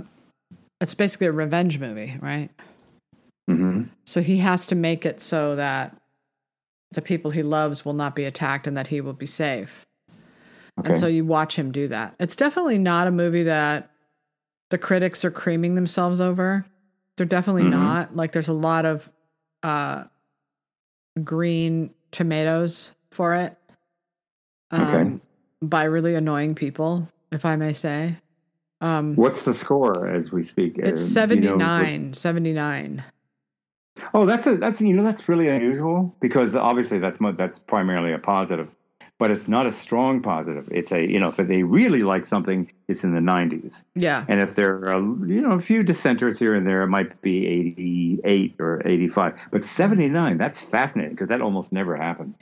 A: it's basically a revenge movie, right?
B: hmm
A: So he has to make it so that the people he loves will not be attacked and that he will be safe.
B: Okay.
A: And so you watch him do that. It's definitely not a movie that the critics are creaming themselves over. They're definitely
B: Mhm.
A: not. Like there's a lot of uh green tomatoes for it. Um,
B: Okay.
A: by really annoying people, if I may say. Um
B: What's the score as we speak?
A: it's
B: Uh, do you know-
A: 79, 79.
B: Oh, that's a that's you know that's really unusual because obviously that's that's primarily a positive, but it's not a strong positive. It's a you know if they really like something, it's in the 90s,
A: Yeah.
B: and if there are you know a few dissenters here and there, it might be 88 or 85, but 79 that's fascinating because that almost never happens.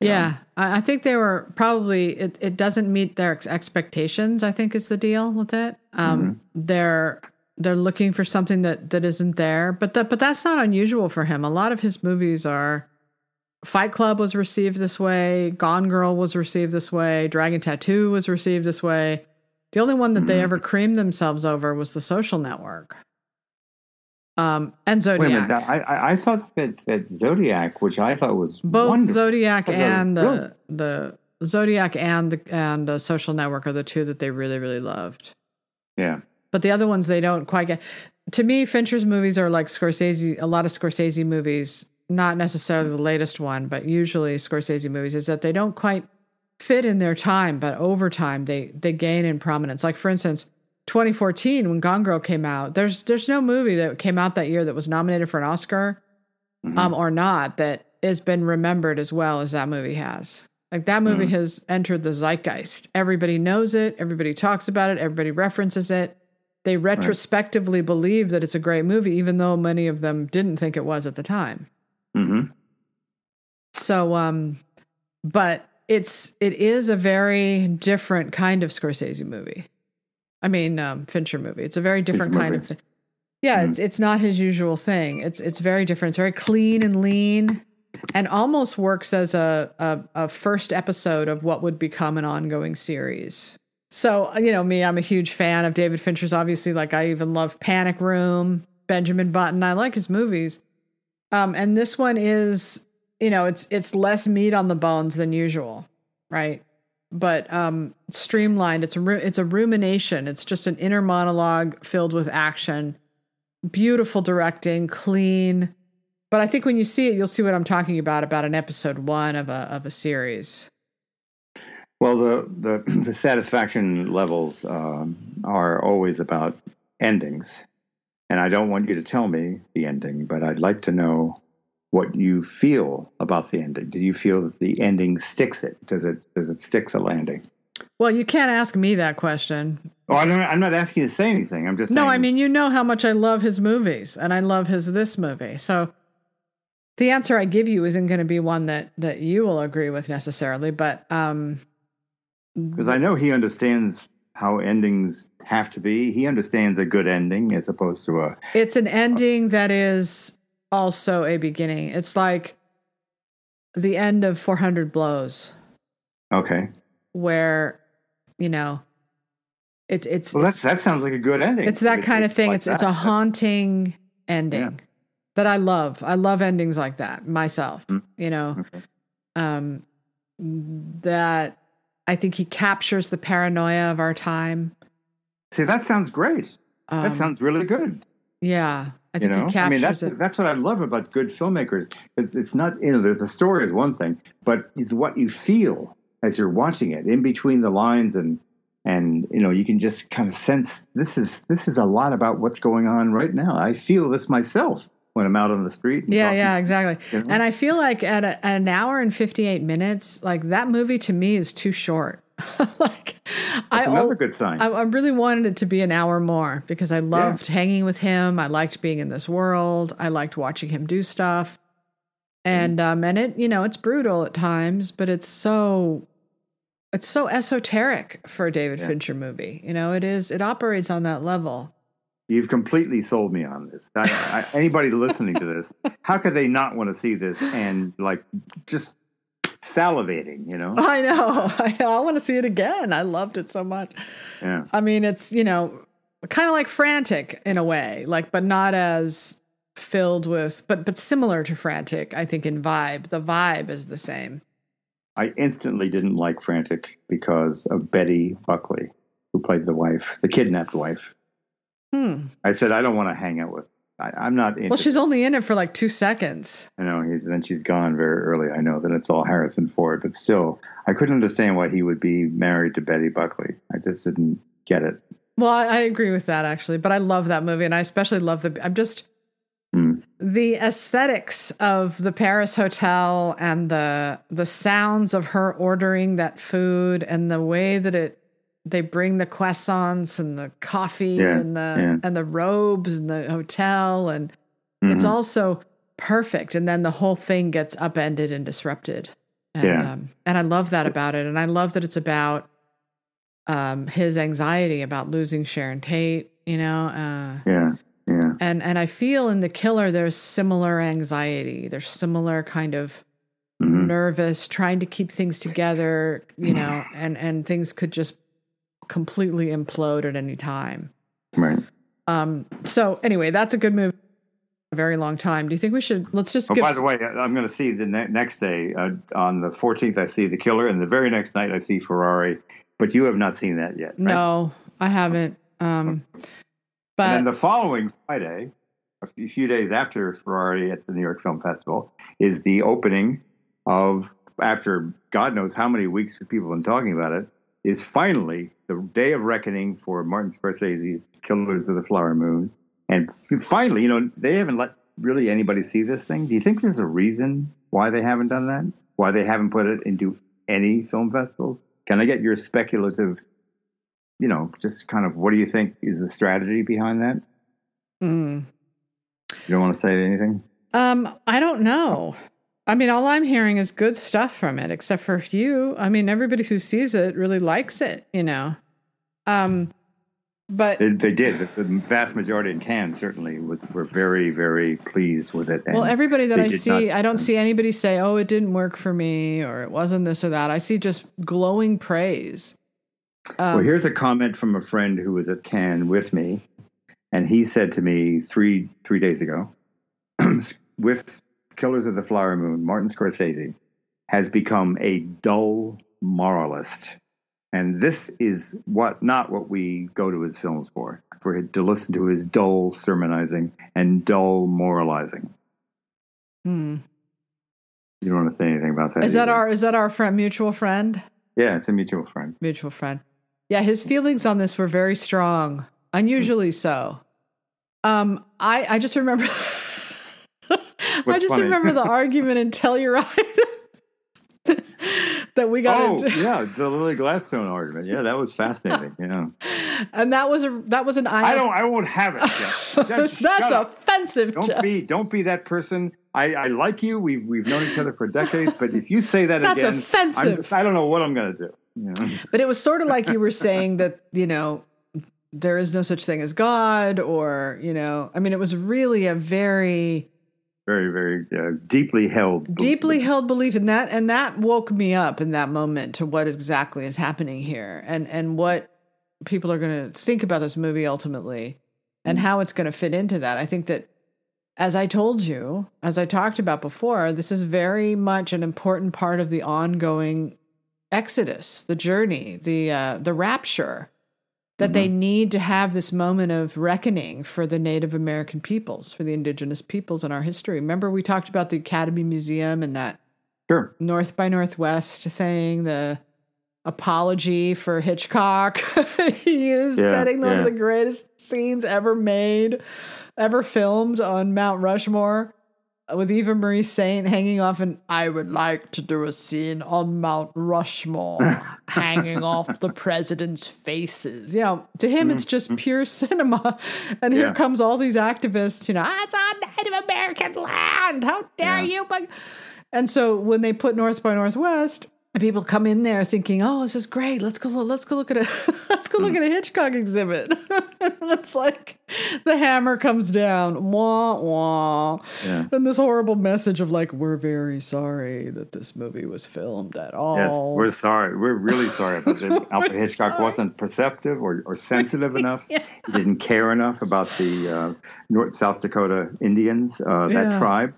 A: Yeah, I, I think they were probably it, it doesn't meet their expectations. I think is the deal with it. Um, They're they're looking for something that that isn't there, but that but that's not unusual for him. A lot of his movies are. Fight Club was received this way. Gone Girl was received this way. Dragon Tattoo was received this way. The only one that they
B: Mhm.
A: ever creamed themselves over was The Social Network. Um, and
B: Wait a
A: Zodiac.
B: minute, that- I, I I thought that that Zodiac, which I thought was
A: both
B: wonderful.
A: Zodiac
B: I thought it was
A: and the the Zodiac and the and the Social Network are the two that they really really loved.
B: yeah,
A: But the other ones they don't quite get. To me, Fincher's movies are like Scorsese. A lot of Scorsese movies, not necessarily the latest one, but usually Scorsese movies, is that they don't quite fit in their time, but over time they they gain in prominence. Like for instance, 2014 when Gone Girl came out, there's there's no movie that came out that year that was nominated for an Oscar,
B: Mhm.
A: um, or not that has been remembered as well as that movie has. Like that movie has entered the zeitgeist. Everybody knows it. Everybody talks about it. Everybody references it. They retrospectively believe that it's a great movie, even though many of them didn't think it was at the time.
B: Hmm
A: So, um, but it's it is a very different kind of Scorsese movie. I mean, um, Fincher movie. It's a very different kind
B: movie.
A: of. Yeah, it's it's not his usual thing. It's it's very different. It's very clean and lean, and almost works as a a, a first episode of what would become an ongoing series. So you know me, I'm a huge fan of David Fincher's. Obviously, like I even love Panic Room, Benjamin Button. I like his movies. Um, and this one is, you know, it's it's less meat on the bones than usual, right? But um, streamlined. It's a ru- it's a rumination. It's just an inner monologue filled with action. Beautiful directing, clean. But I think when you see it, you'll see what I'm talking about about an episode one of a of a series.
B: Well, the the, the satisfaction levels um, are always about endings, and I don't want you to tell me the ending, but I'd like to know what you feel about the ending. Do you feel that the ending sticks it? Does it does it stick the landing?
A: Well, you can't ask me that question.
B: Oh, I'm not, I'm not asking you to say anything. I'm just
A: No,
B: saying,
A: I mean, you know how much I love his movies and I love his this movie. So the answer I give you isn't going to be one that that you will agree with necessarily, but um
B: because I know he understands how endings have to be. He understands a good ending as opposed to a
A: it's an ending that is also a beginning. It's like the end of 400 blows
B: okay.
A: where you know it's it's
B: Well,
A: it's,
B: that's that sounds like a good ending.
A: it's that kind of thing.
B: like
A: it's it's a haunting ending
B: Yeah.
A: that I love. I love endings like that myself.
B: Mm.
A: You know,
B: Okay.
A: um, that I think he captures the paranoia of our time.
B: See, that sounds great.
A: Um,
B: that sounds really good.
A: yeah. I
B: You
A: think
B: know,
A: he
B: I mean,
A: captures
B: that's
A: it.
B: that's what I love about good filmmakers. It's not you know, there's the story is one thing, but it's what you feel as you're watching it in between the lines, and and you know you can just kind of sense this is this is a lot about what's going on right now. I feel this myself when I'm out on the street.
A: Yeah,
B: talking-
A: yeah, exactly.
B: you know?
A: And I feel like at, a, at an hour and 58 minutes, like that movie to me is too short. like I
B: That's another good sign.
A: I, I really wanted it to be an hour more because I loved hanging with him. I liked being in this world. I liked watching him do stuff. And um and it, you know, it's brutal at times, but it's so it's so esoteric for a David Fincher movie. You know, it is it operates on that level.
B: You've completely sold me on this. I, I, anybody listening to this, how could they not want to see this and like just salivating? You know?
A: I know. I know. I want to see it again. I loved it so much.
B: Yeah.
A: I mean, it's, you know, kind of like frantic in a way, like but not as filled with but but similar to frantic, I think in vibe. The vibe is the same.
B: I instantly didn't like Frantic because of Betty Buckley, who played the wife, the kidnapped wife.
A: Hmm.
B: I said, I don't want to hang out with. I, I'm not. Into
A: Well, she's only in it for like 2 seconds.
B: I know. He's then she's gone very early. I know that it's all Harrison Ford, but still, I couldn't understand why he would be married to Betty Buckley. I just didn't get it.
A: Well, I, I agree with that actually, but I love that movie and I especially love the I'm just
B: Hmm.
A: the aesthetics of the Paris hotel and the the sounds of her ordering that food and the way that it they bring the croissants and the coffee
B: Yeah,
A: and the
B: yeah.
A: and the robes and the hotel and it's
B: Mhm.
A: also perfect and then the whole thing gets upended and disrupted and
B: Yeah.
A: um, and I love that about it and I love that it's about um his anxiety about losing Sharon Tate you know uh
B: Yeah, yeah,
A: and and I feel in the killer there's similar anxiety. There's similar kind of
B: Mhm.
A: nervous, trying to keep things together, you know, and and things could just completely implode at any time.
B: right.
A: Um so anyway, that's a good movie. A very long time. Do you think we should let's just
B: Oh, by the way, I'm going to see the ne- next day uh, on the 14th. I see The Killer, and the very next night I see Ferrari. But you have not seen that yet. Right?
A: No, I haven't. Um but
B: and then the following Friday, a few few days after Ferrari at the New York Film Festival, is the opening of, after God knows how many weeks people have been talking about it, is finally the day of reckoning for Martin Scorsese's Killers of the Flower Moon. And finally, you know, they haven't let really anybody see this thing. Do you think there's a reason why they haven't done that? Why they haven't put it into any film festivals? Can I get your speculative, you know, just kind of what do you think is the strategy behind that?
A: Mm.
B: You don't want to say anything?
A: Um, I don't know. I mean, all I'm hearing is good stuff from it, except for a few. I mean, everybody who sees it really likes it, you know. Um, but
B: They, they did. The, the vast majority in Cannes certainly was were very, very pleased with it.
A: well, everybody that I see,
B: not-
A: I don't see anybody say, "Oh, it didn't work for me," or "It wasn't this or that." I see just glowing praise. Um,
B: well, here's a comment from a friend who was at Cannes with me, and he said to me three three days ago, with Killers of the Flower Moon, Martin Scorsese has become a dull moralist. And this is what not what we go to his films for, for to listen to his dull sermonizing and dull moralizing.
A: hmm.
B: You don't want to say anything about that.
A: Is that our is that our friend mutual friend?
B: Yeah, it's a mutual friend.
A: Mutual friend. Yeah, his feelings on this were very strong, unusually so. Um, I I just remember. I just
B: funny?
A: remember the argument in Telluride that we got
B: Oh,
A: into,
B: yeah, the Lily Gladstone argument. Yeah, that was fascinating. Yeah,
A: and that was a that was an eye.
B: I don't. I won't have it. Jeff.
A: That's
B: Just shut up.
A: offensive,
B: Don't
A: Jeff.
B: be. Don't be that person. I, I like you. We've we've known each other for decades. But if you say that
A: That's
B: again,
A: offensive.
B: just, I don't know what I'm going to do. You know?
A: But it was sort of like you were saying that, you know, there is no such thing as God, or, you know, I mean, it was really a very
B: Very very uh, deeply held.
A: deeply held belief in that. And that woke me up in that moment to what exactly is happening here and, and what people are going to think about this movie ultimately and how it's going to fit into that. I think that, as I told you, as I talked about before, this is very much an important part of the ongoing exodus, the journey, the uh, the rapture that they mm-hmm. need to have this moment of reckoning for the Native American peoples, for the indigenous peoples in our history. Remember, we talked about the Academy Museum and that
B: Sure.
A: North by Northwest thing, the apology for Hitchcock. he is
B: Yeah,
A: setting one
B: yeah.
A: of the greatest scenes ever made, ever filmed on Mount Rushmore with Eva Marie Saint hanging off and I would like to do a scene on Mount Rushmore hanging off the president's faces. You know, to him it's just pure cinema. And here
B: Mm-hmm. Yeah.
A: comes all these activists, you know, "Ah, it's on Native American land. How dare
B: Yeah.
A: you? But and so when they put North by Northwest, people come in there thinking, "Oh, this is great. Let's go. Let's go look at a. let's go look at a Hitchcock exhibit." it's like the hammer comes down, wah wah,
B: Yeah.
A: and this horrible message of like, "We're very sorry that this movie was filmed at all."
B: Yes, we're sorry. We're really sorry about that. Alfred Hitchcock
A: sorry.
B: wasn't perceptive or, or sensitive enough.
A: Yeah.
B: He didn't care enough about the uh, North South Dakota Indians, uh, that
A: Yeah.
B: tribe.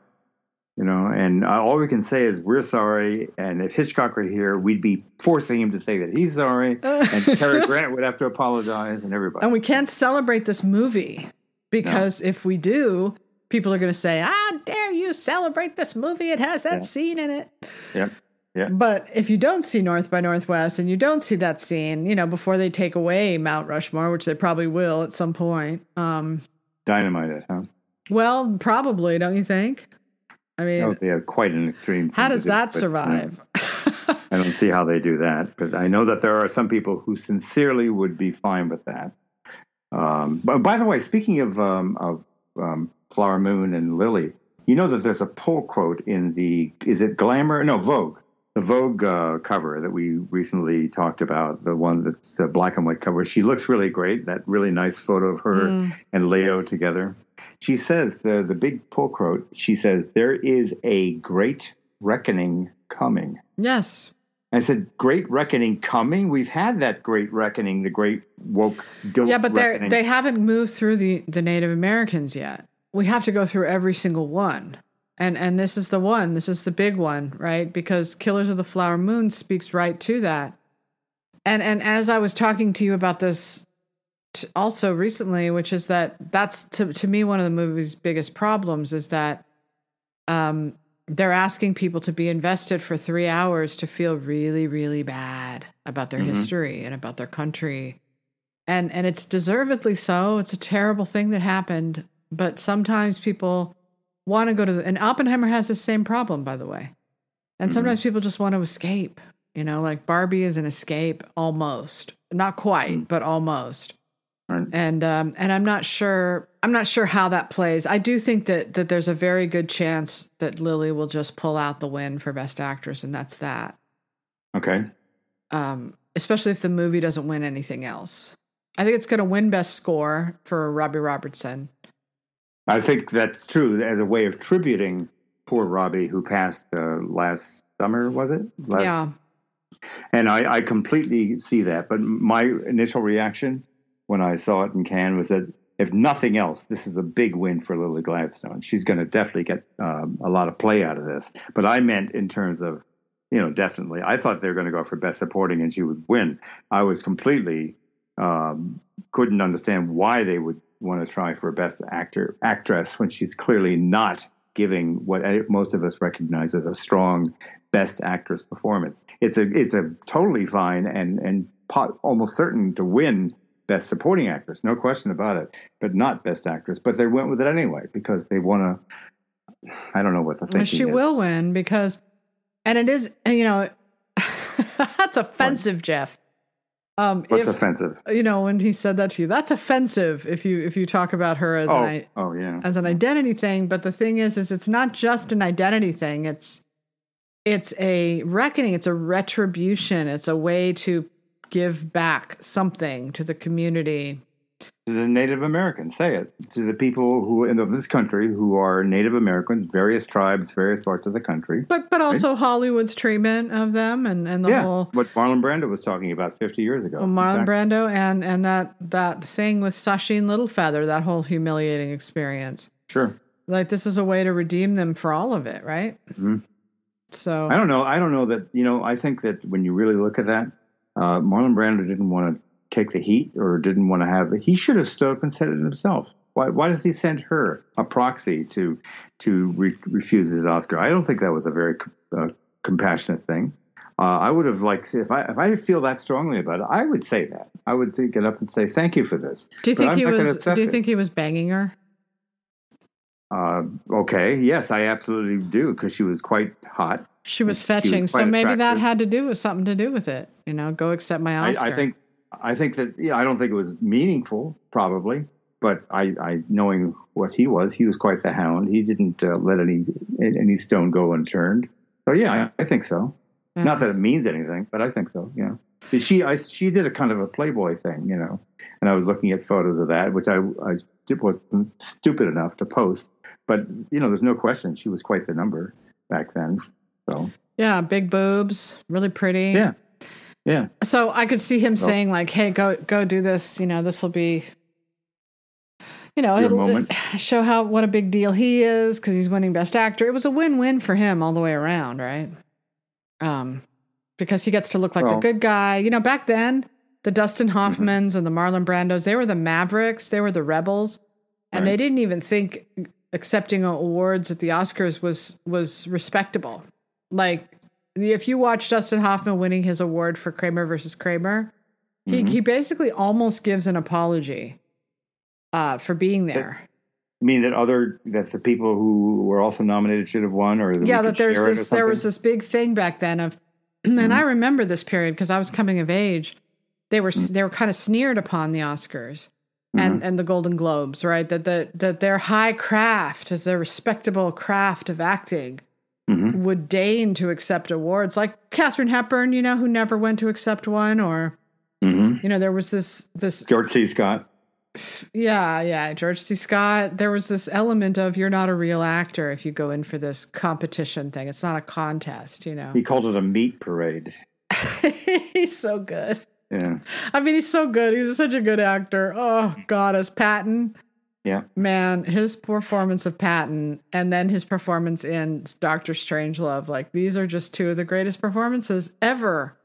B: You know, and uh, all we can say is we're sorry. And if Hitchcock were here, we'd be forcing him to say that he's sorry. and Cary Grant would have to apologize, and everybody.
A: and we can't celebrate this movie because if we do, people are going to say, "How dare you celebrate this movie? It has that
B: Yeah.
A: scene in it."
B: Yep. Yeah.
A: But if you don't see North by Northwest and you don't see that scene, you know, before they take away Mount Rushmore, which they probably will at some point, um,
B: Dynamite it, huh?
A: well, probably, don't you think? I mean,
B: That would be a, quite an extreme.
A: how does
B: do,
A: that
B: but,
A: survive?
B: I don't see how they do that, but I know that there are some people who sincerely would be fine with that. Um, but by the way, speaking of um, of um, Flower Moon and Lily, you know that there's a poll quote in the is it Glamour? No, Vogue. The Vogue uh, cover that we recently talked about, the one that's the black and white cover. She looks really great. That really nice photo of her
A: Mm.
B: and Leo together. She says the the big pull quote. She says there is a great reckoning coming.
A: yes.
B: I said, "Great reckoning coming. We've had that great reckoning, the great woke guilt
A: Yeah, but they they haven't moved through the, the Native Americans yet. We have to go through every single one. And and this is the one. This is the big one, right? Because Killers of the Flower Moon speaks right to that. And and as I was talking to you about this t- also recently, which is that that's to to me one of the movie's biggest problems is that um they're asking people to be invested for three hours to feel really, really bad about their
B: Mhm.
A: history and about their country. And and it's deservedly so. It's a terrible thing that happened. But sometimes people want to go to the and Oppenheimer has the same problem, by the way. And sometimes people just want to escape. You know, like Barbie is an escape almost. Not quite, but almost.
B: Right.
A: And um and I'm not sure I'm not sure how that plays. I do think that that there's a very good chance that Lily will just pull out the win for best actress and that's that.
B: Okay.
A: Um especially if the movie doesn't win anything else. I think it's going to win best score for Robbie Robertson.
B: I think that's true as a way of tributing poor Robbie, who passed uh, last summer, was it? Last,
A: yeah.
B: And I, I completely see that. But my initial reaction when I saw it in Cannes was that if nothing else, this is a big win for Lily Gladstone. She's going to definitely get um, a lot of play out of this. But I meant in terms of, you know, definitely. I thought they were going to go for Best Supporting and she would win. I was completely um, couldn't understand why they would want to try for Best Actor actress when she's clearly not giving what most of us recognize as a strong Best Actress performance. It's a it's a totally fine and and pot, almost certain to win Best Supporting Actress, no question about it, but not Best Actress. But they went with it anyway because they want to. I don't know what the thinking
A: She
B: is.
A: will win because, and it is you know, that's offensive, Jeff. Um,
B: What's
A: if,
B: offensive?
A: You know, when he said that to you, that's offensive. If you if you talk about her as
B: Oh,
A: an
B: oh yeah.
A: as an identity thing, but the thing is, is it's not just an identity thing. It's it's a reckoning. It's a retribution. It's a way to give back something to the community.
B: To the Native Americans. Say it to the people who in this country who are Native Americans, various tribes, various parts of the country.
A: But but also Hollywood's treatment of them and, and the
B: yeah,
A: whole
B: what Marlon Brando was talking about 50 years ago.
A: Well, Marlon
B: Exactly.
A: Brando and and that that thing with Sacheen Littlefeather, that whole humiliating experience.
B: Sure.
A: Like this is a way to redeem them for all of it, right?
B: Mhm.
A: So
B: I don't know. I don't know that. You know, I think that when you really look at that, uh, Marlon Brando didn't want to take the heat or didn't want to have. it. He should have stood up and said it himself. Why, why does he send her a proxy to to re- refuse his Oscar? I don't think that was a very uh, compassionate thing. Uh, I would have liked if I if I feel that strongly about it, I would say that. I would say, get up and say thank you for this.
A: do you
B: But
A: think
B: I'm
A: he was? Do you
B: it.
A: think he was banging her?
B: Uh, okay, yes, I absolutely do because she was quite hot.
A: She was
B: She was
A: fetching, so maybe that had to do with something to do with it. You know, go accept my
B: I,
A: Oscar.
B: I think I think that yeah, I don't think it was meaningful, probably, but I, I knowing what he was, he was quite the hound. He didn't uh, let any any stone go unturned. So yeah, I, I think so.
A: Yeah.
B: Not that it means anything, but I think so. Yeah. She I, she did a kind of a Playboy thing, you know, and I was looking at photos of that, which I I was stupid enough to post. But you know, there's no question she was quite the number back then. So
A: Yeah, big boobs, really pretty.
B: yeah, yeah.
A: So I could see him
B: Well-
A: saying like, "Hey, go go do this. You know, this will be." You know, it'll
B: moment.
A: show how what a big deal he is because he's winning Best Actor. It was a win-win for him all the way around, right? Um, because he gets to look like the
B: Well-
A: good guy. You know, back then, the Dustin
B: Mm-hmm.
A: Hoffmans and the Marlon Brandos, they were the Mavericks, they were the rebels, and they didn't even think accepting awards at the Oscars was was respectable. Like, if you watch Dustin Hoffman winning his award for Kramer versus Kramer, he
B: Mhm.
A: he basically almost gives an apology uh, for being there.
B: mean that other that the people who were also nominated should have won, or that
A: yeah, that there's
B: share it or
A: this there was this big thing back then of, and I remember this period because I was coming of age. They were they were kind of sneered upon the Oscars and and the Golden Globes, right? That the that their high craft, their respectable craft of acting. Would deign to accept awards, like Katharine Hepburn, you know, who never went to accept one, or
B: Mhm.
A: you know, there was this this
B: George C. Scott.
A: yeah, yeah, George C. Scott. There was this element of you're not a real actor if you go in for this competition thing. It's not a contest, you know.
B: He called it a meat parade.
A: he's so good.
B: Yeah,
A: I mean, he's so good. He was such a good actor. Oh God, as Patton,
B: yeah.
A: man, his performance of Patton, and then his performance in Doctor Strangelove. Like these are just two of the greatest performances ever.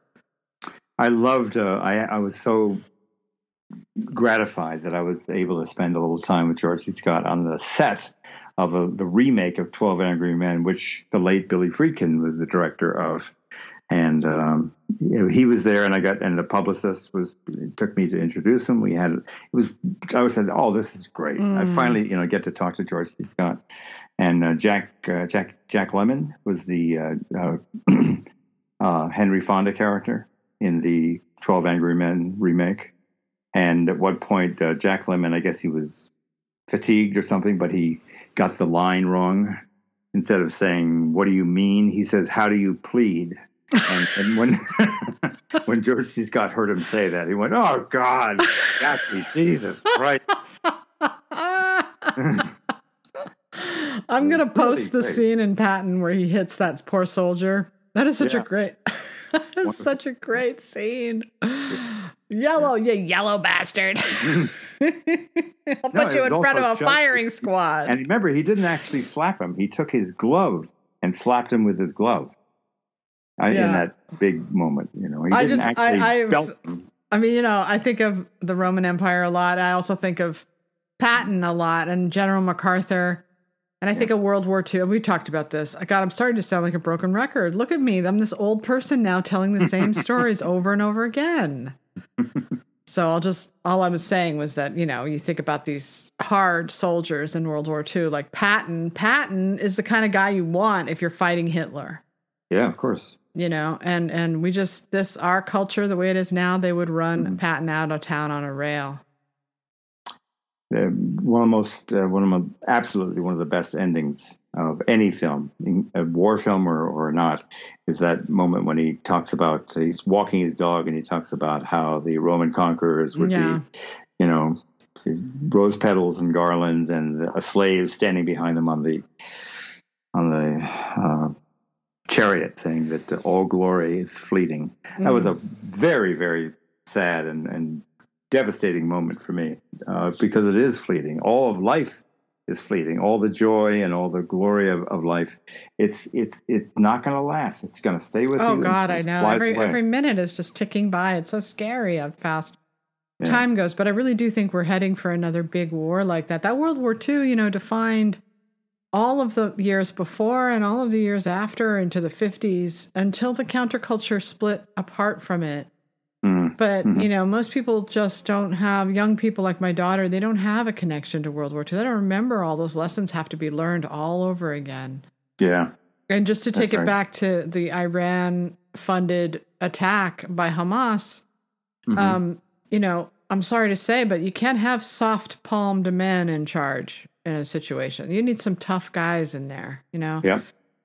B: I loved. Uh, I I was so gratified that I was able to spend a little time with George C. Scott on the set of a, the remake of Twelve Angry Men, which the late Billy Friedkin was the director of. And um, you know, he was there, and I got and the publicist was took me to introduce him. We had it was I was said, "Oh, this is great!" I
A: Mm.
B: finally you know get to talk to George C. Scott, and uh, Jack uh, Jack Jack Lemmon was the uh, uh, uh, Henry Fonda character in the Twelve Angry Men remake. And at one point, uh, Jack Lemmon, I guess he was fatigued or something, but he got the line wrong. Instead of saying "What do you mean?" he says "How do you plead?" And, and when when George C. Scott heard him say that, he went, "Oh God, Gatsby, Jesus Christ!"
A: I'm gonna
B: Really
A: post the
B: great.
A: scene in Patton where he hits that poor soldier. That is such a great, that's such a great scene. Yellow, you yellow bastard! I'll put
B: it
A: you in front of a firing squad.
B: And remember, he didn't actually slap him. He took his glove and slapped him with his glove. I,
A: Yeah.
B: In that big moment, you know, he
A: I
B: didn't
A: just- I-
B: actually
A: I was-
B: belt him.
A: I mean, you know, I think of the Roman Empire a lot. I also think of Patton a lot and General MacArthur. And I think of World War II. And we talked about this. God, I'm starting to sound like a broken record. Look at me. I'm this old person now telling the same stories over and over again. So I'll just, all I was saying was that, you know, you think about these hard soldiers in World War II, like Patton. Patton is the kind of guy you want if you're fighting Hitler
B: Yeah, of course.
A: You know and and we just this our culture the way it is now they would run
B: Mm-hmm.
A: patton out of town on a rail
B: Uh, one of the most, uh, one of my, absolutely one of the best endings of any film, a war film or, or not, is that moment when he talks about he's walking his dog and he talks about how the Roman conquerors would
A: Yeah.
B: be, you know, rose petals and garlands and a slave standing behind them on the on the uh, chariot, saying that all glory is fleeting. That was a very, very sad and, and devastating moment for me uh, because it is fleeting. All of life is fleeting. All the joy and all the glory of, of life, it's it's it's not going to last. It's going to stay with you.
A: oh god i know every
B: away.
A: every minute is just ticking by it's so scary how fast
B: Yeah.
A: time goes but i really do think we're heading for another big war like that that world war ii you know defined all of the years before and all of the years after into the 50s until the counterculture split apart from it
B: Mm.
A: But,
B: Mhm.
A: you know, most people just don't have, young people like my daughter, they don't have a connection to World War II. They don't remember all those lessons have to be learned all over again.
B: Yeah,
A: And just to take
B: That's
A: it
B: right.
A: back to the Iran funded attack by Hamas,
B: Mhm.
A: um, you know, I'm sorry to say, but you can't have soft palmed men in charge in a situation. You need some tough guys in there, you know?
B: Yeah.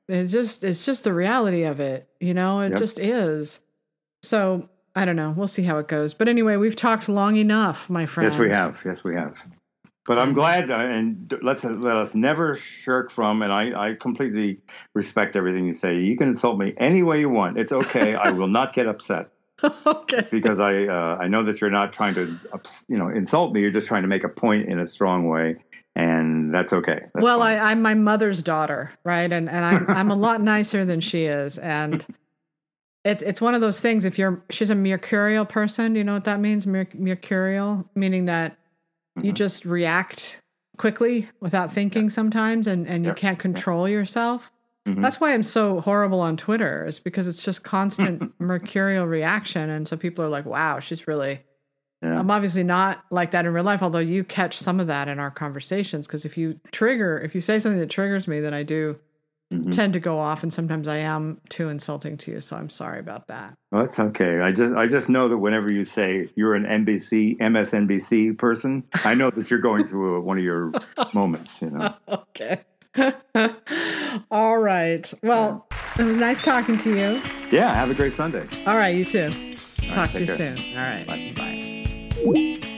A: It just it's just the reality of it, you know, it
B: Yep.
A: just is. So I don't know. We'll see how it goes. But anyway, we've talked long enough, my friend.
B: yes, we have. Yes, we have. But I'm glad, uh, and let's let us never shirk from. And I, I completely respect everything you say. You can insult me any way you want. It's okay. I will not get upset.
A: okay.
B: because I uh, I know that you're not trying to you know insult me. You're just trying to make a point in a strong way, and that's okay. That's
A: well,
B: fine.
A: I, I'm my mother's daughter, right? And and I'm I'm a lot nicer than she is, and it's it's one of those things. If you're she's a mercurial person, do you know what that means? Mer- mercurial, meaning that you
B: Mhm.
A: just react quickly without thinking sometimes, and and you
B: Yep.
A: can't control yourself.
B: Mhm.
A: That's why I'm so horrible on Twitter. Is because it's just constant mercurial reaction, and so people are like, "Wow, she's really."
B: Yeah.
A: I'm obviously not like that in real life, although you catch some of that in our conversations. Because if you trigger, if you say something that triggers me, then I do
B: Mhm.
A: tend to go off, and sometimes I am too insulting to you. So I'm sorry about that.
B: Well, that's okay. I just I just know that whenever you say you're an NBC MSNBC person, I know that you're going through one of your moments. You know.
A: okay. All right. Well, it was nice talking to you.
B: Yeah. Have a great Sunday.
A: All right, you too. Talk to you
B: care.
A: soon. All right.
B: Bye.
A: Bye.